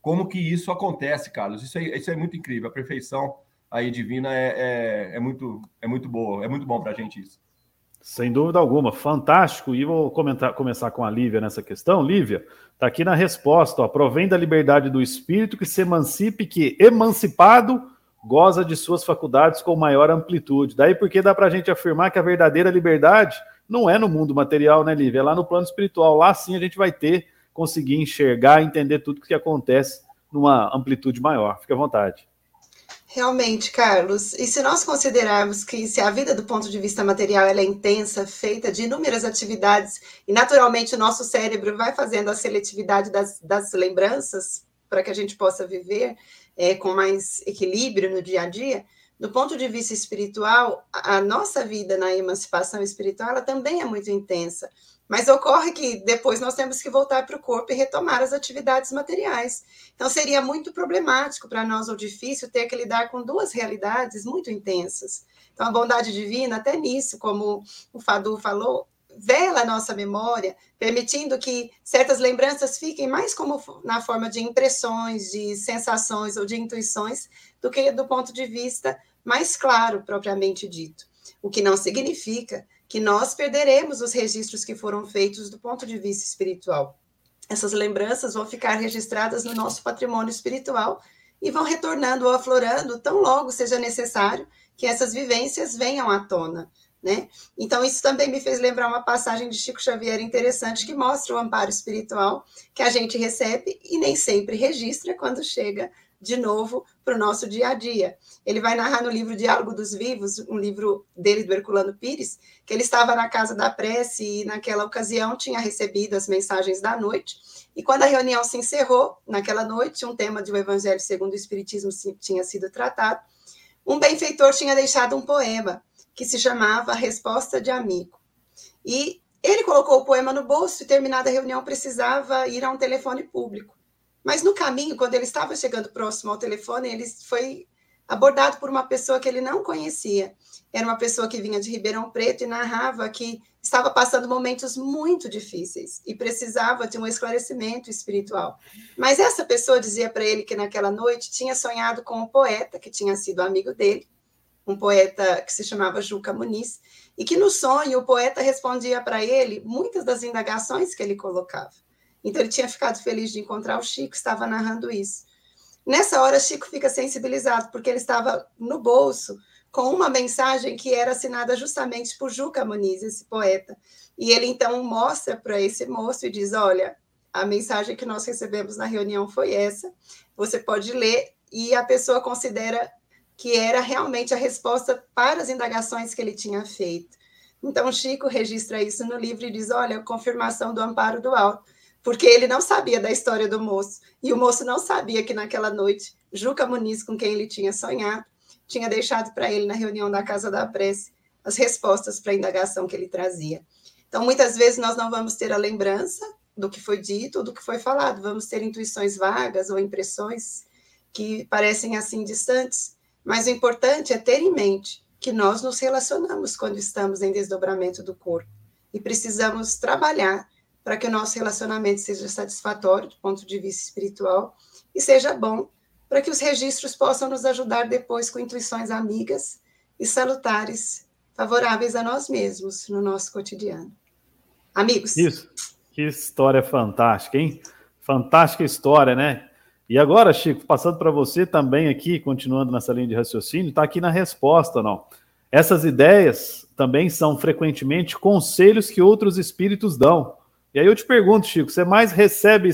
como que isso acontece, Carlos. Isso é, isso é muito incrível. A perfeição aí divina é, é, é muito, é muito boa, é muito bom para a gente isso. Sem dúvida alguma, fantástico. E vou comentar, começar com a Lívia nessa questão. Lívia, está aqui na resposta: ó, provém da liberdade do espírito que se emancipe, que emancipado goza de suas faculdades com maior amplitude. Daí porque dá para a gente afirmar que a verdadeira liberdade não é no mundo material, né, Lívia? É lá no plano espiritual. Lá sim a gente vai ter, conseguir enxergar, entender tudo que acontece numa amplitude maior. Fique à vontade. Realmente, Carlos. E se nós considerarmos que se a vida do ponto de vista material é intensa, feita de inúmeras atividades, e naturalmente o nosso cérebro vai fazendo a seletividade das, das lembranças para que a gente possa viver é, com mais equilíbrio no dia a dia, do ponto de vista espiritual, a, nossa vida na emancipação espiritual ela também é muito intensa. Mas ocorre que depois nós temos que voltar para o corpo e retomar as atividades materiais. Então seria muito problemático para nós ou difícil ter que lidar com duas realidades muito intensas. Então a bondade divina, até nisso, como o Fadu falou, vela a nossa memória, permitindo que certas lembranças fiquem mais como na forma de impressões, de sensações ou de intuições, do que do ponto de vista mais claro, propriamente dito. O que não significa que nós perderemos os registros que foram feitos do ponto de vista espiritual. Essas lembranças vão ficar registradas no nosso patrimônio espiritual e vão retornando ou aflorando tão logo seja necessário que essas vivências venham à tona. Né? Então, isso também me fez lembrar uma passagem de Chico Xavier interessante que mostra o amparo espiritual que a gente recebe e nem sempre registra quando chega de novo para o nosso dia a dia. Ele vai narrar no livro Diálogo dos Vivos, um livro dele, do Herculano Pires, que ele estava na casa da prece e, naquela ocasião, tinha recebido as mensagens da noite. E quando a reunião se encerrou, naquela noite, um tema de o Evangelho segundo o Espiritismo tinha sido tratado, um benfeitor tinha deixado um poema que se chamava Resposta de Amigo. E ele colocou o poema no bolso e, terminada a reunião, precisava ir a um telefone público. Mas no caminho, quando ele estava chegando próximo ao telefone, ele foi abordado por uma pessoa que ele não conhecia. Era uma pessoa que vinha de Ribeirão Preto e narrava que estava passando momentos muito difíceis e precisava de um esclarecimento espiritual. Mas essa pessoa dizia para ele que naquela noite tinha sonhado com um poeta que tinha sido amigo dele, um poeta que se chamava Juca Muniz, e que no sonho o poeta respondia para ele muitas das indagações que ele colocava. Então ele tinha ficado feliz de encontrar o Chico, estava narrando isso. Nessa hora, Chico fica sensibilizado, porque ele estava no bolso com uma mensagem que era assinada justamente por Juca Muniz, esse poeta. E ele então mostra para esse moço e diz: Olha, a mensagem que nós recebemos na reunião foi essa, você pode ler, e a pessoa considera que era realmente a resposta para as indagações que ele tinha feito. Então, Chico registra isso no livro e diz: Olha, confirmação do amparo do alto porque ele não sabia da história do moço. E o moço não sabia que naquela noite, Juca Muniz, com quem ele tinha sonhado, tinha deixado para ele na reunião da Casa da Prece as respostas para a indagação que ele trazia. Então, muitas vezes nós não vamos ter a lembrança do que foi dito ou do que foi falado, vamos ter intuições vagas ou impressões que parecem assim distantes, mas o importante é ter em mente que nós nos relacionamos quando estamos em desdobramento do corpo e precisamos trabalhar para que o nosso relacionamento seja satisfatório do ponto de vista espiritual e seja bom para que os registros possam nos ajudar depois com intuições amigas e salutares, favoráveis a nós mesmos no nosso cotidiano. Amigos. Isso. Que história fantástica, hein? Fantástica história, né? E agora, Chico, passando para você também aqui, continuando nessa linha de raciocínio, está aqui na resposta, não? Essas ideias também são frequentemente conselhos que outros espíritos dão. E aí eu te pergunto, Chico, você mais recebe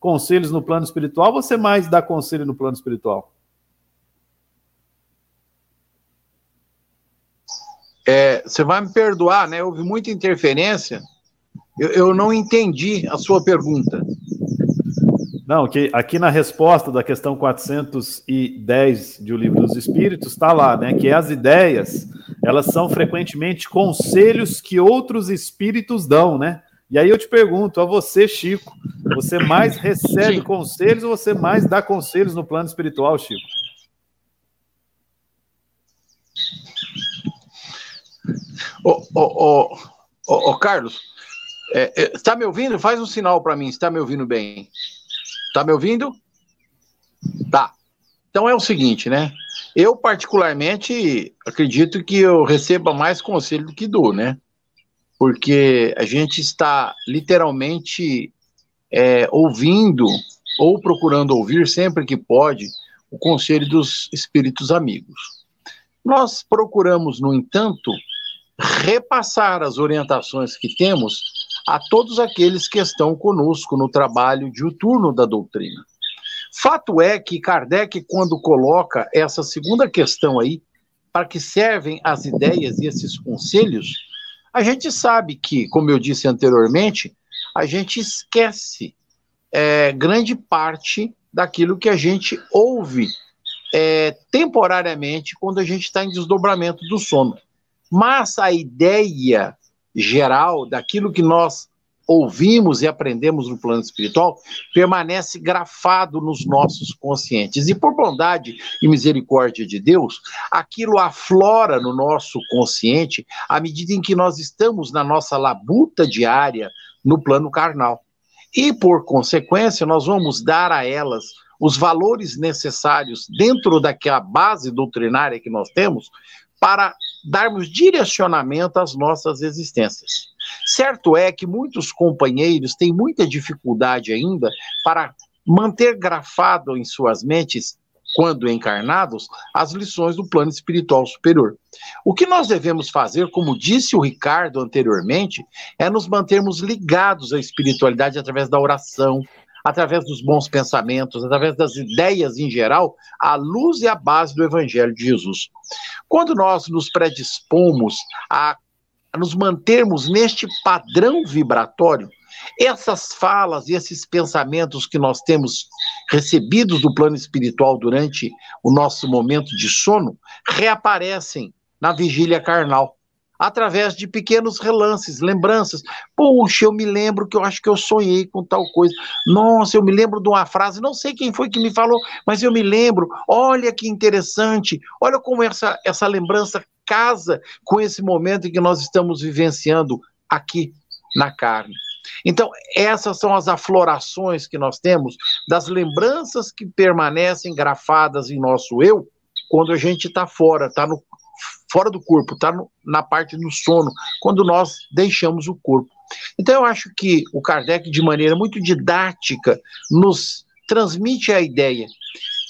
conselhos no plano espiritual ou você mais dá conselho no plano espiritual? É, você vai me perdoar, né? Houve muita interferência. Eu, eu não entendi a sua pergunta. Não, que aqui na resposta da questão 410 de O Livro dos Espíritos está lá, né? Que as ideias, elas são frequentemente conselhos que outros espíritos dão, né? E aí eu te pergunto, a você, Chico, você mais recebe Sim. conselhos ou você mais dá conselhos no plano espiritual, Chico? Ô, ô, ô, ô Carlos, é, é, está me ouvindo? Faz um sinal para mim, está me ouvindo bem. Está me ouvindo? Tá. Então é o seguinte, né? Eu, particularmente, acredito que eu receba mais conselho do que dou, né? porque a gente está literalmente é, ouvindo ou procurando ouvir sempre que pode o conselho dos espíritos amigos. Nós procuramos, no entanto, repassar as orientações que temos a todos aqueles que estão conosco no trabalho diuturno da doutrina. Fato é que Kardec, quando coloca essa segunda questão aí, para que servem as ideias e esses conselhos, a gente sabe que, como eu disse anteriormente, a gente esquece é, grande parte daquilo que a gente ouve é, temporariamente quando a gente está em desdobramento do sono. Mas a ideia geral daquilo que nós ouvimos e aprendemos no plano espiritual permanece grafado nos nossos conscientes. E por bondade e misericórdia de Deus, aquilo aflora no nosso consciente à medida em que nós estamos na nossa labuta diária no plano carnal. E por consequência, nós vamos dar a elas os valores necessários dentro daquela base doutrinária que nós temos para darmos direcionamento às nossas existências. Certo é que muitos companheiros têm muita dificuldade ainda para manter grafado em suas mentes, quando encarnados, as lições do plano espiritual superior. O que nós devemos fazer, como disse o Ricardo anteriormente, é nos mantermos ligados à espiritualidade através da oração, através dos bons pensamentos, através das ideias em geral, à luz e à base do Evangelho de Jesus. Quando nós nos predispomos a, a nos mantermos neste padrão vibratório, essas falas e esses pensamentos que nós temos recebidos do plano espiritual durante o nosso momento de sono reaparecem na vigília carnal através de pequenos relances, lembranças. Puxa, eu me lembro que eu acho que eu sonhei com tal coisa. Nossa, eu me lembro de uma frase, não sei quem foi que me falou, mas eu me lembro. Olha que interessante. Olha como essa, essa lembrança casa com esse momento que nós estamos vivenciando aqui na carne. Então, essas são as aflorações que nós temos das lembranças que permanecem grafadas em nosso eu quando a gente está fora, está no, fora do corpo, está na parte do sono, quando nós deixamos o corpo. Então, eu acho que o Kardec, de maneira muito didática, nos transmite a ideia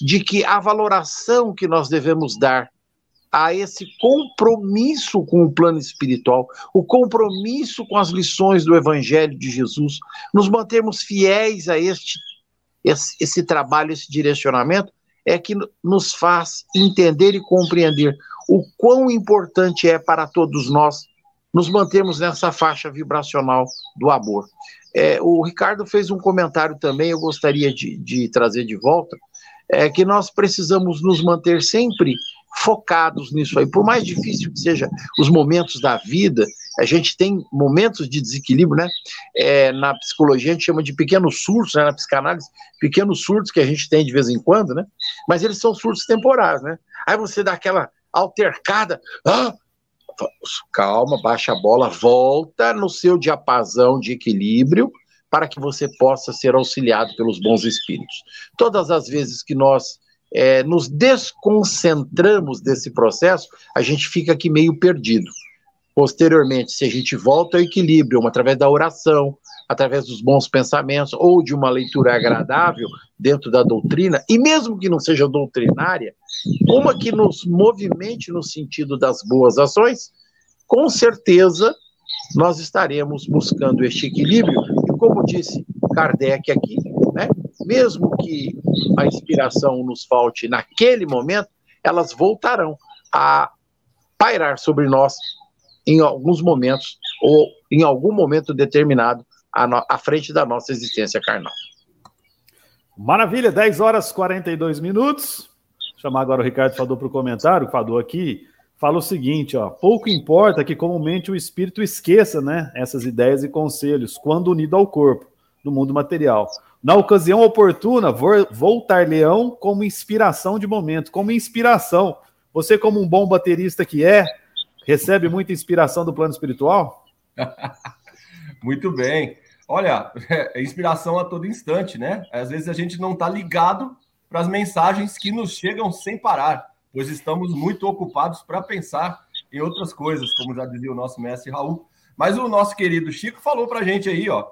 de que a valoração que nós devemos dar a esse compromisso com o plano espiritual, o compromisso com as lições do Evangelho de Jesus, nos mantermos fiéis a este esse, esse trabalho, esse direcionamento, é que nos faz entender e compreender o quão importante é para todos nós nos mantermos nessa faixa vibracional do amor. É, o Ricardo fez um comentário também, eu gostaria de, de trazer de volta, é que nós precisamos nos manter sempre focados nisso aí. Por mais difícil que sejam os momentos da vida A gente tem momentos de desequilíbrio, né? É, na psicologia a gente chama de pequenos surtos, né? na psicanálise, pequenos surtos que a gente tem de vez em quando, né? Mas eles são surtos temporários, né? Aí você dá aquela altercada, ah, calma, baixa a bola, volta no seu diapasão de equilíbrio para que você possa ser auxiliado pelos bons espíritos. Todas as vezes que nós é, nos desconcentramos desse processo, a gente fica aqui meio perdido. Posteriormente, se a gente volta ao equilíbrio, através da oração, através dos bons pensamentos ou de uma leitura agradável dentro da doutrina, e mesmo que não seja doutrinária, uma que nos movimente no sentido das boas ações, com certeza nós estaremos buscando este equilíbrio, e como disse Kardec aqui, né, mesmo que a inspiração nos falte naquele momento, elas voltarão a pairar sobre nós em alguns momentos ou em algum momento determinado à, frente da nossa existência carnal. Maravilha, 10 horas 42 minutos. Vou chamar agora o Ricardo Fador para o comentário. O Fador aqui fala o seguinte: ó, pouco importa que comumente o espírito esqueça né, essas ideias e conselhos quando unido ao corpo, no mundo material. Na ocasião oportuna, voltar leão como inspiração de momento, como inspiração. Você, como um bom baterista que é, recebe muita inspiração do plano espiritual? Muito bem. Olha, é inspiração a todo instante, né? Às vezes a gente não está ligado para as mensagens que nos chegam sem parar, pois estamos muito ocupados para pensar em outras coisas, como já dizia o nosso mestre Raul. Mas o nosso querido Chico falou para a gente aí, ó,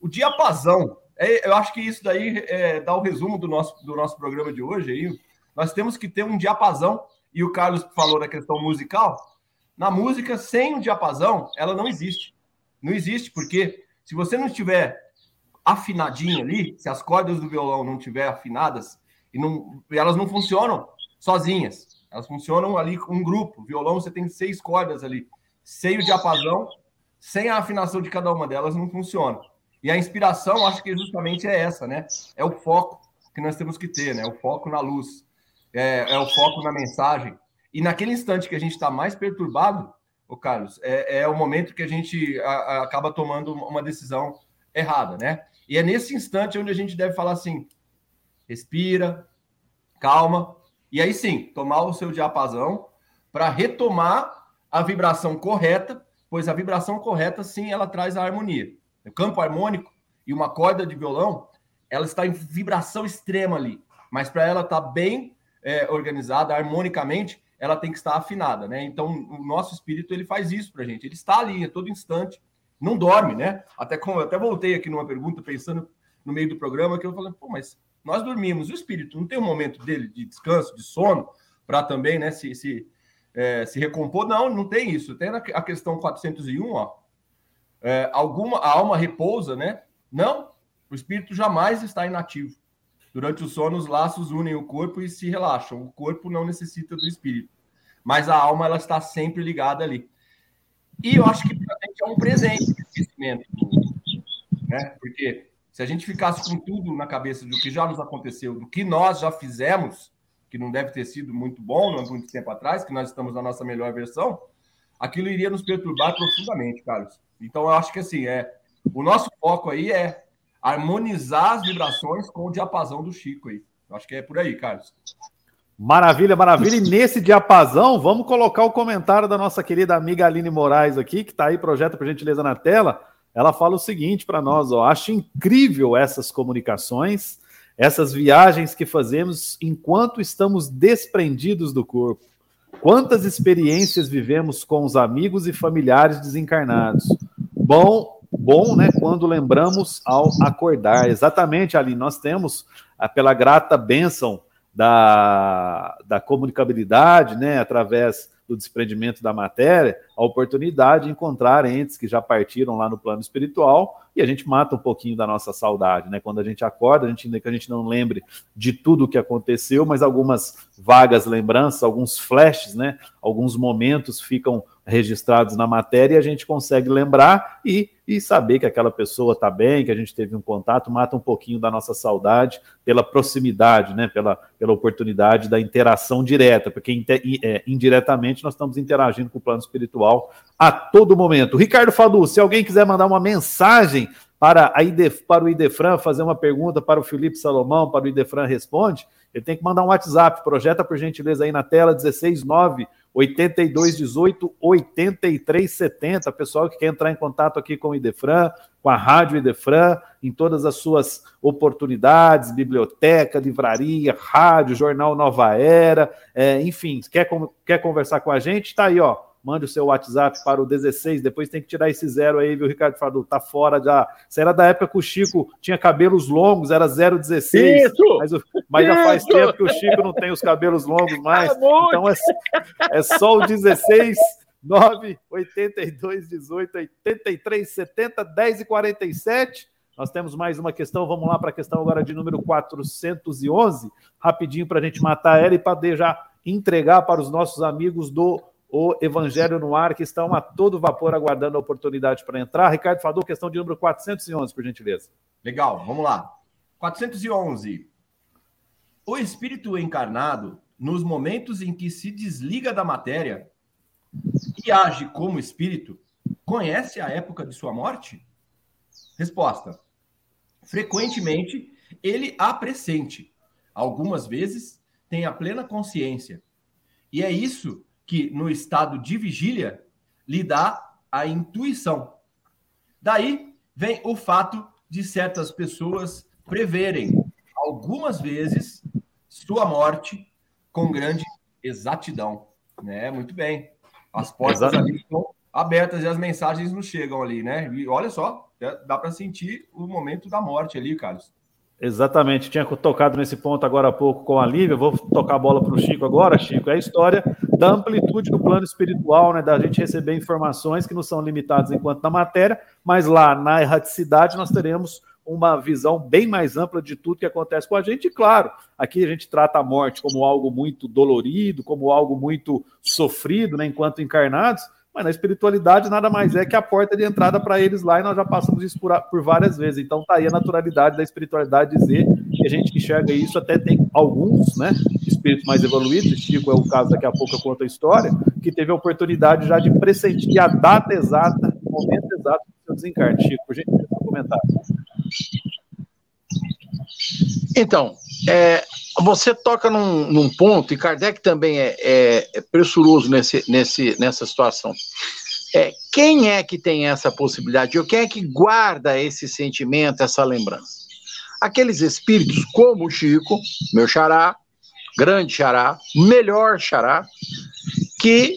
o diapasão é, eu acho que isso daí é, dá o resumo do nosso, do nosso programa de hoje. Aí. Nós temos que ter um diapasão, e o Carlos falou da questão musical. Na música, sem um diapasão, ela não existe. Não existe, porque se você não estiver afinadinho ali, se as cordas do violão não estiverem afinadas, e, não, elas não funcionam sozinhas, elas funcionam ali com um grupo. violão, você tem seis cordas ali. Sem o diapasão, sem a afinação de cada uma delas, não funciona. E a inspiração, acho que justamente é essa, né? É o foco que nós temos que ter, né? O foco na luz, é, é o foco na mensagem. E naquele instante que a gente está mais perturbado, o Carlos, é, é, o momento que a gente a, a, acaba tomando uma decisão errada, né? E é nesse instante onde a gente deve falar assim: respira, calma, e aí sim, tomar o seu diapasão para retomar a vibração correta, pois a vibração correta, sim, ela traz a harmonia. O campo harmônico e uma corda de violão, ela está em vibração extrema ali. Mas para ela estar tá bem é, organizada harmonicamente, ela tem que estar afinada, né? Então, o nosso espírito ele faz isso para a gente. Ele está ali a todo instante, não dorme, né? Até como até voltei aqui numa pergunta pensando no meio do programa que eu falei, pô, mas nós dormimos, o espírito não tem um momento dele de descanso, de sono, para também, né, se, se, é, se recompor? Não, não tem isso. Tem a questão 401, ó, é, alguma a alma repousa, né? Não, o espírito jamais está inativo. Durante o sono, os laços unem o corpo e se relaxam. O corpo não necessita do espírito, mas a alma ela está sempre ligada ali. E eu acho que é um presente esse esquecimento, né? Porque se a gente ficasse com tudo na cabeça do que já nos aconteceu, do que nós já fizemos, que não deve ter sido muito bom, não é muito tempo atrás, que nós estamos na nossa melhor versão, aquilo iria nos perturbar profundamente, Carlos. Então, eu acho que assim, é, o nosso foco aí é harmonizar as vibrações com o diapasão do Chico aí. Acho que é por aí, Carlos. Maravilha, maravilha. E nesse diapasão, vamos colocar o comentário da nossa querida amiga Aline Moraes aqui, que está aí, projeto por gentileza na tela. Ela fala o seguinte para nós: ó, acho incrível essas comunicações, essas viagens que fazemos enquanto estamos desprendidos do corpo. Quantas experiências vivemos com os amigos e familiares desencarnados? Bom, bom, né? Quando lembramos ao acordar. Exatamente, ali nós temos, ah, pela grata bênção da, da comunicabilidade, né? Através do desprendimento da matéria, a oportunidade de encontrar entes que já partiram lá no plano espiritual e a gente mata um pouquinho da nossa saudade, né? Quando a gente acorda, a gente que a gente não lembre de tudo o que aconteceu, mas algumas vagas lembranças, alguns flashes, né? Alguns momentos ficam registrados na matéria e a gente consegue lembrar e, e saber que aquela pessoa está bem, que a gente teve um contato, mata um pouquinho da nossa saudade pela proximidade, né, pela, pela oportunidade da interação direta, porque é, indiretamente nós estamos interagindo com o plano espiritual a todo momento. Ricardo Fadu, se alguém quiser mandar uma mensagem para, a para o Idefran, fazer uma pergunta para o Felipe Salomão, para o Idefran Responde, ele tem que mandar um WhatsApp, projeta por gentileza aí na tela, 169 8218 8370. Pessoal que quer entrar em contato aqui com o Idefran, com a Rádio Idefran, em todas as suas oportunidades, biblioteca, livraria, rádio, jornal Nova Era, é, enfim, quer, quer conversar com a gente? Está aí, ó mande o seu WhatsApp para o 16, depois tem que tirar esse zero aí, viu, Ricardo Fadu? Tá fora já. Você era da época que o Chico tinha cabelos longos, era 016. Isso! Mas, mas já faz tempo que o Chico não tem os cabelos longos mais. então é, é só o 16. 9, 82, 18, 83, 70, 10 e 47. Nós temos mais uma questão, vamos lá para a questão agora de número 411, rapidinho para a gente matar ela e para já entregar para os nossos amigos do o Evangelho no Ar, que estão a todo vapor aguardando a oportunidade para entrar. Ricardo Fadu, questão de número 411, por gentileza. Legal, vamos lá. 411. O espírito encarnado, nos momentos em que se desliga da matéria e age como espírito, conhece a época de sua morte? Resposta: Frequentemente, ele a pressente. Algumas vezes, tem a plena consciência. E é isso que no estado de vigília lhe dá a intuição. Daí vem o fato de certas pessoas preverem algumas vezes sua morte com grande exatidão, né? Muito bem. As portas ali estão abertas e as mensagens nos chegam ali, né? E olha só, dá para sentir o momento da morte ali, Carlos. Exatamente, tinha tocado nesse ponto agora há pouco com a Lívia, vou tocar a bola para o Chico agora, Chico, é a história da amplitude do plano espiritual, né, da gente receber informações que não são limitadas enquanto na matéria, mas lá na erraticidade nós teremos uma visão bem mais ampla de tudo que acontece com a gente, e claro, aqui a gente trata a morte como algo muito dolorido, como algo muito sofrido, né, enquanto encarnados, mas na espiritualidade nada mais é que a porta de entrada para eles lá e nós já passamos isso por, por várias vezes. Então tá aí a naturalidade da espiritualidade dizer que a gente enxerga isso, até tem alguns, né, espíritos mais evoluídos, Chico é o caso, daqui a pouco eu conto a história, que teve a oportunidade já de pressentir a data exata, o momento exato do seu desencarne. Chico, por gentileza, comentário. Então, é, você toca num, num, ponto, e Kardec também é, é, é pressuroso nesse, nesse, nessa situação. É, quem é que tem essa possibilidade? Ou quem é que guarda esse sentimento, essa lembrança? Aqueles espíritos como o Chico, meu xará, grande xará, melhor xará, que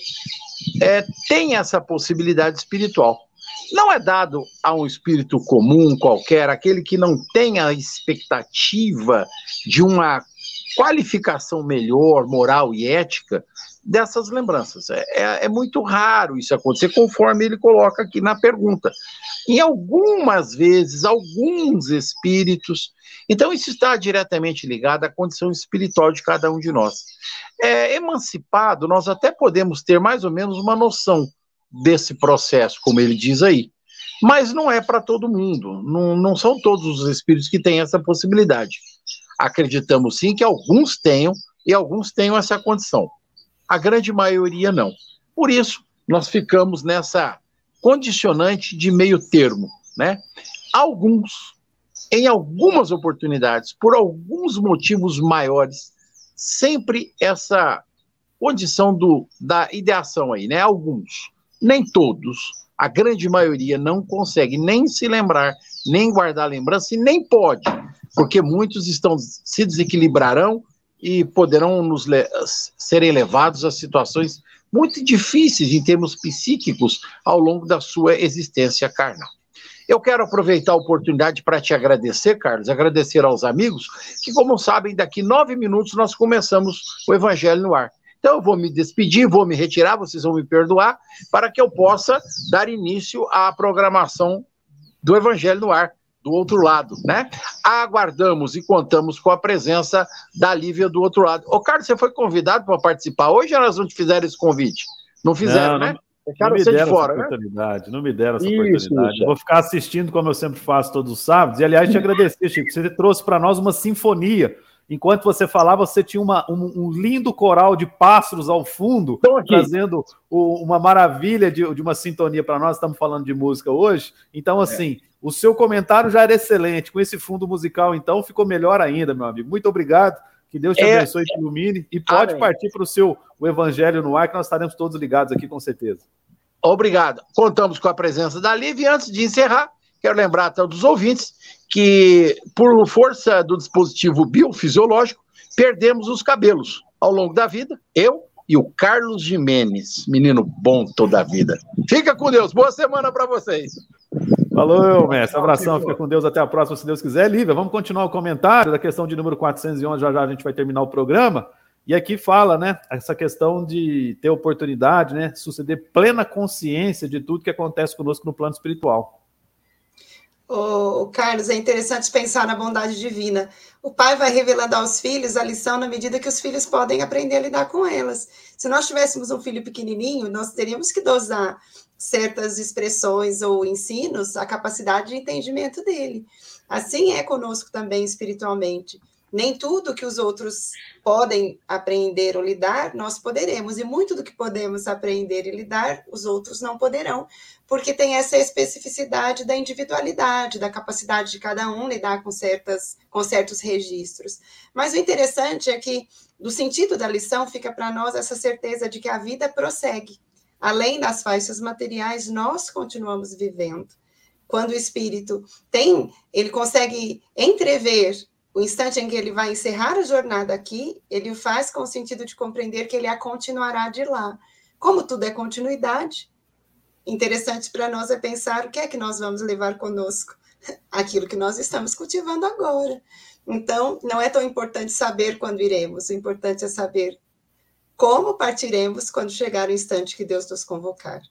é, tem essa possibilidade espiritual. Não é dado a um espírito comum qualquer, aquele que não tem a expectativa de uma qualificação melhor, moral e ética dessas lembranças. É, é, é, muito raro isso acontecer, conforme ele coloca aqui na pergunta. Em algumas vezes, alguns espíritos. Então, isso está diretamente ligado à condição espiritual de cada um de nós. É, emancipado, nós até podemos ter mais ou menos uma noção desse processo, como ele diz aí. Mas não é para todo mundo, não, não são todos os espíritos que têm essa possibilidade. Acreditamos sim que alguns tenham e alguns tenham essa condição. A grande maioria não. Por isso, nós ficamos nessa condicionante de meio termo, né? Alguns, em algumas oportunidades, por alguns motivos maiores, sempre essa condição do, da ideação aí, né? Alguns, nem todos, a grande maioria não consegue nem se lembrar, nem guardar lembrança e nem pode porque muitos estão se desequilibrarão e poderão nos le serem levados a situações muito difíceis em termos psíquicos ao longo da sua existência carnal. Eu quero aproveitar a oportunidade para te agradecer, Carlos, agradecer aos amigos, que, como sabem, daqui nove minutos nós começamos o Evangelho no Ar. Então, eu vou me despedir, vou me retirar, vocês vão me perdoar, para que eu possa dar início à programação do Evangelho no Ar do outro lado, né? Aguardamos e contamos com a presença da Lívia do outro lado. Ô, Carlos, você foi convidado para participar hoje ou nós não te fizeram esse convite? Não fizeram, não, né? Deixaram você de fora, né? oportunidade, não me deram essa isso, oportunidade. Isso. Vou ficar assistindo como eu sempre faço todos os sábados. E, aliás, te agradecer, Chico. Você trouxe para nós uma sinfonia. Enquanto você falava, você tinha uma, um, um, lindo coral de pássaros ao fundo, trazendo o, uma maravilha de, de uma sintonia para nós. Estamos falando de música hoje. Então, assim, é. O seu comentário já era excelente. Com esse fundo musical, então, ficou melhor ainda, meu amigo. Muito obrigado. Que Deus te é. abençoe e te ilumine. E pode Amém. partir para o seu o Evangelho no ar, que nós estaremos todos ligados aqui, com certeza. Obrigado. Contamos com a presença da Lívia. E antes de encerrar, quero lembrar a todos os ouvintes que, por força do dispositivo biofisiológico, perdemos os cabelos ao longo da vida. Eu e o Carlos Jimenez, menino bom toda a vida. Fica com Deus. Boa semana para vocês. Falou, mestre. Abração. Fica com Deus. Até a próxima, se Deus quiser. Lívia, vamos continuar o comentário da questão de número 411. Já já a gente vai terminar o programa. E aqui fala, né, essa questão de ter oportunidade, né, suceder plena consciência de tudo que acontece conosco no plano espiritual. O Carlos, é interessante pensar na bondade divina. O pai vai revelando aos filhos a lição na medida que os filhos podem aprender a lidar com elas. Se nós tivéssemos um filho pequenininho, nós teríamos que dosar certas expressões ou ensinos a capacidade de entendimento dele. Assim é conosco também espiritualmente. Nem tudo que os outros podem aprender ou lidar, nós poderemos, e muito do que podemos aprender e lidar, os outros não poderão, porque tem essa especificidade da individualidade, da capacidade de cada um lidar com, certas, com certos registros. Mas o interessante é que, do sentido da lição, fica para nós essa certeza de que a vida prossegue. Além das faixas materiais, nós continuamos vivendo. Quando o espírito tem, ele consegue entrever o instante em que ele vai encerrar a jornada aqui, ele o faz com o sentido de compreender que ele a continuará de lá. Como tudo é continuidade, interessante para nós é pensar o que é que nós vamos levar conosco, aquilo que nós estamos cultivando agora. Então, não é tão importante saber quando iremos, o importante é saber como partiremos quando chegar o instante que Deus nos convocar.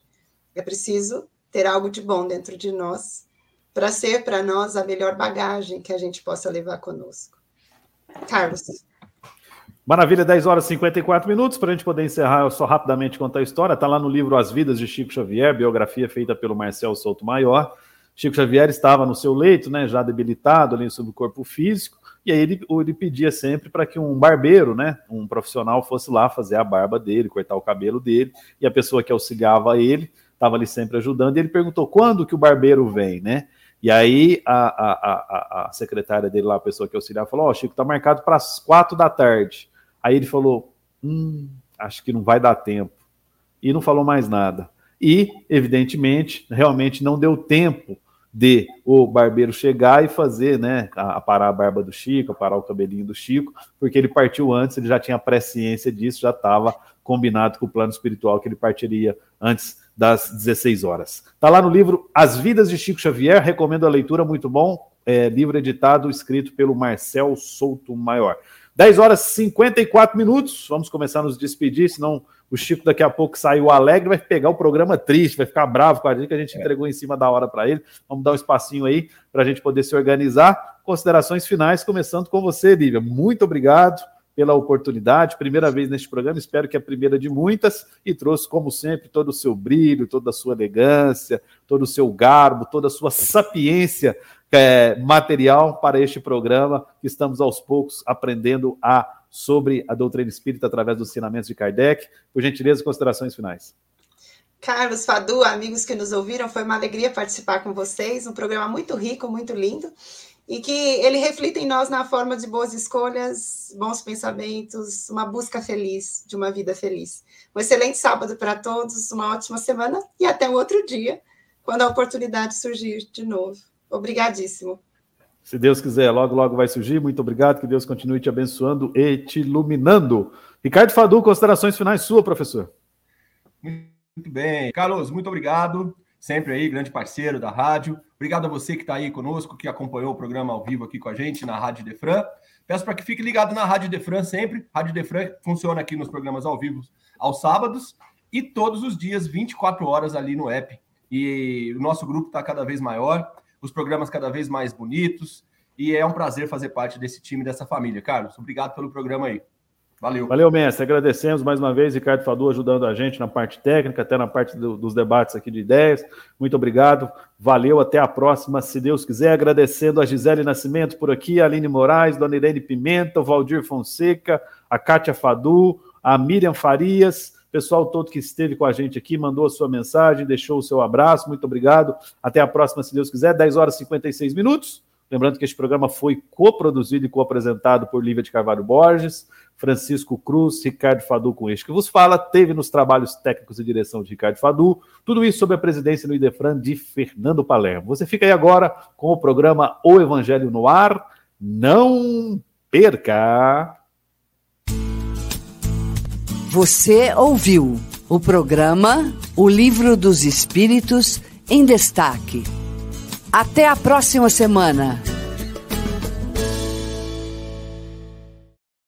É preciso ter algo de bom dentro de nós para ser para nós a melhor bagagem que a gente possa levar conosco. Carlos. Maravilha, 10 horas e 54 minutos. Para a gente poder encerrar, eu só rapidamente contar a história. Está lá no livro As Vidas de Chico Xavier, biografia feita pelo Marcel Souto Maior. Chico Xavier estava no seu leito, né, já debilitado ali sobre o corpo físico, e aí ele, ele pedia sempre para que um barbeiro, né, um profissional, fosse lá fazer a barba dele, cortar o cabelo dele, e a pessoa que auxiliava ele estava ali sempre ajudando. E ele perguntou quando que o barbeiro vem, né? E aí a, a, a, a secretária dele lá, a pessoa que auxiliar, falou: Ó, oh, Chico, tá marcado para as quatro da tarde. Aí ele falou: Hum, acho que não vai dar tempo. E não falou mais nada. E, evidentemente, realmente não deu tempo de o barbeiro chegar e fazer, né, a, a parar a barba do Chico, a parar o cabelinho do Chico, porque ele partiu antes, ele já tinha presciência disso, já estava combinado com o plano espiritual que ele partiria antes das 16 horas. Está lá no livro As Vidas de Chico Xavier, recomendo a leitura, muito bom. É, livro editado, escrito pelo Marcel Souto Maior. 10 horas e 54 minutos, vamos começar a nos despedir, senão o Chico daqui a pouco saiu alegre, vai pegar o programa triste, vai ficar bravo com a gente, que a gente é. entregou em cima da hora para ele. Vamos dar um espacinho aí para a gente poder se organizar. Considerações finais, começando com você, Lívia. Muito obrigado pela oportunidade. Primeira vez neste programa, espero que é a primeira de muitas, e trouxe, como sempre, todo o seu brilho, toda a sua elegância, todo o seu garbo, toda a sua sapiência é, material para este programa, que estamos aos poucos aprendendo a sobre a doutrina espírita através dos ensinamentos de Kardec. Por gentileza, considerações finais. Carlos, Fadu, amigos que nos ouviram, foi uma alegria participar com vocês, um programa muito rico, muito lindo e que ele reflita em nós na forma de boas escolhas, bons pensamentos, uma busca feliz de uma vida feliz. Um excelente sábado para todos, uma ótima semana e até um outro dia, quando a oportunidade surgir de novo. Obrigadíssimo. Se Deus quiser, logo, logo vai surgir. Muito obrigado, que Deus continue te abençoando e te iluminando. Ricardo Fadu, considerações finais sua, professor. Muito bem. Carlos, muito obrigado sempre aí, grande parceiro da rádio. Obrigado a você que está aí conosco, que acompanhou o programa ao vivo aqui com a gente na Rádio Defran. Peço para que fique ligado na Rádio Defran sempre. Rádio Defran funciona aqui nos programas ao vivo aos sábados e todos os dias, 24 horas ali no app. E o nosso grupo está cada vez maior, os programas cada vez mais bonitos. E é um prazer fazer parte desse time, dessa família. Carlos, obrigado pelo programa aí. Valeu. Valeu, mestre. Agradecemos mais uma vez, Ricardo Fadu, ajudando a gente na parte técnica, até na parte do, dos debates aqui de ideias. Muito obrigado. Valeu, até a próxima, se Deus quiser. Agradecendo a Gisele Nascimento por aqui, a Aline Moraes, Dona Irene Pimenta, o Valdir Fonseca, a Kátia Fadu, a Miriam Farias, pessoal todo que esteve com a gente aqui, mandou a sua mensagem, deixou o seu abraço. Muito obrigado. Até a próxima, se Deus quiser. 10 horas e 56 minutos. Lembrando que este programa foi coproduzido e co-apresentado por Lívia de Carvalho Borges, Francisco Cruz, Ricardo Fadu com este que vos fala, teve nos trabalhos técnicos e direção de Ricardo Fadu, tudo isso sob a presidência no Idefran de Fernando Palermo. Você fica aí agora com o programa O Evangelho no Ar. Não perca! Você ouviu o programa O Livro dos Espíritos em Destaque. Até a próxima semana.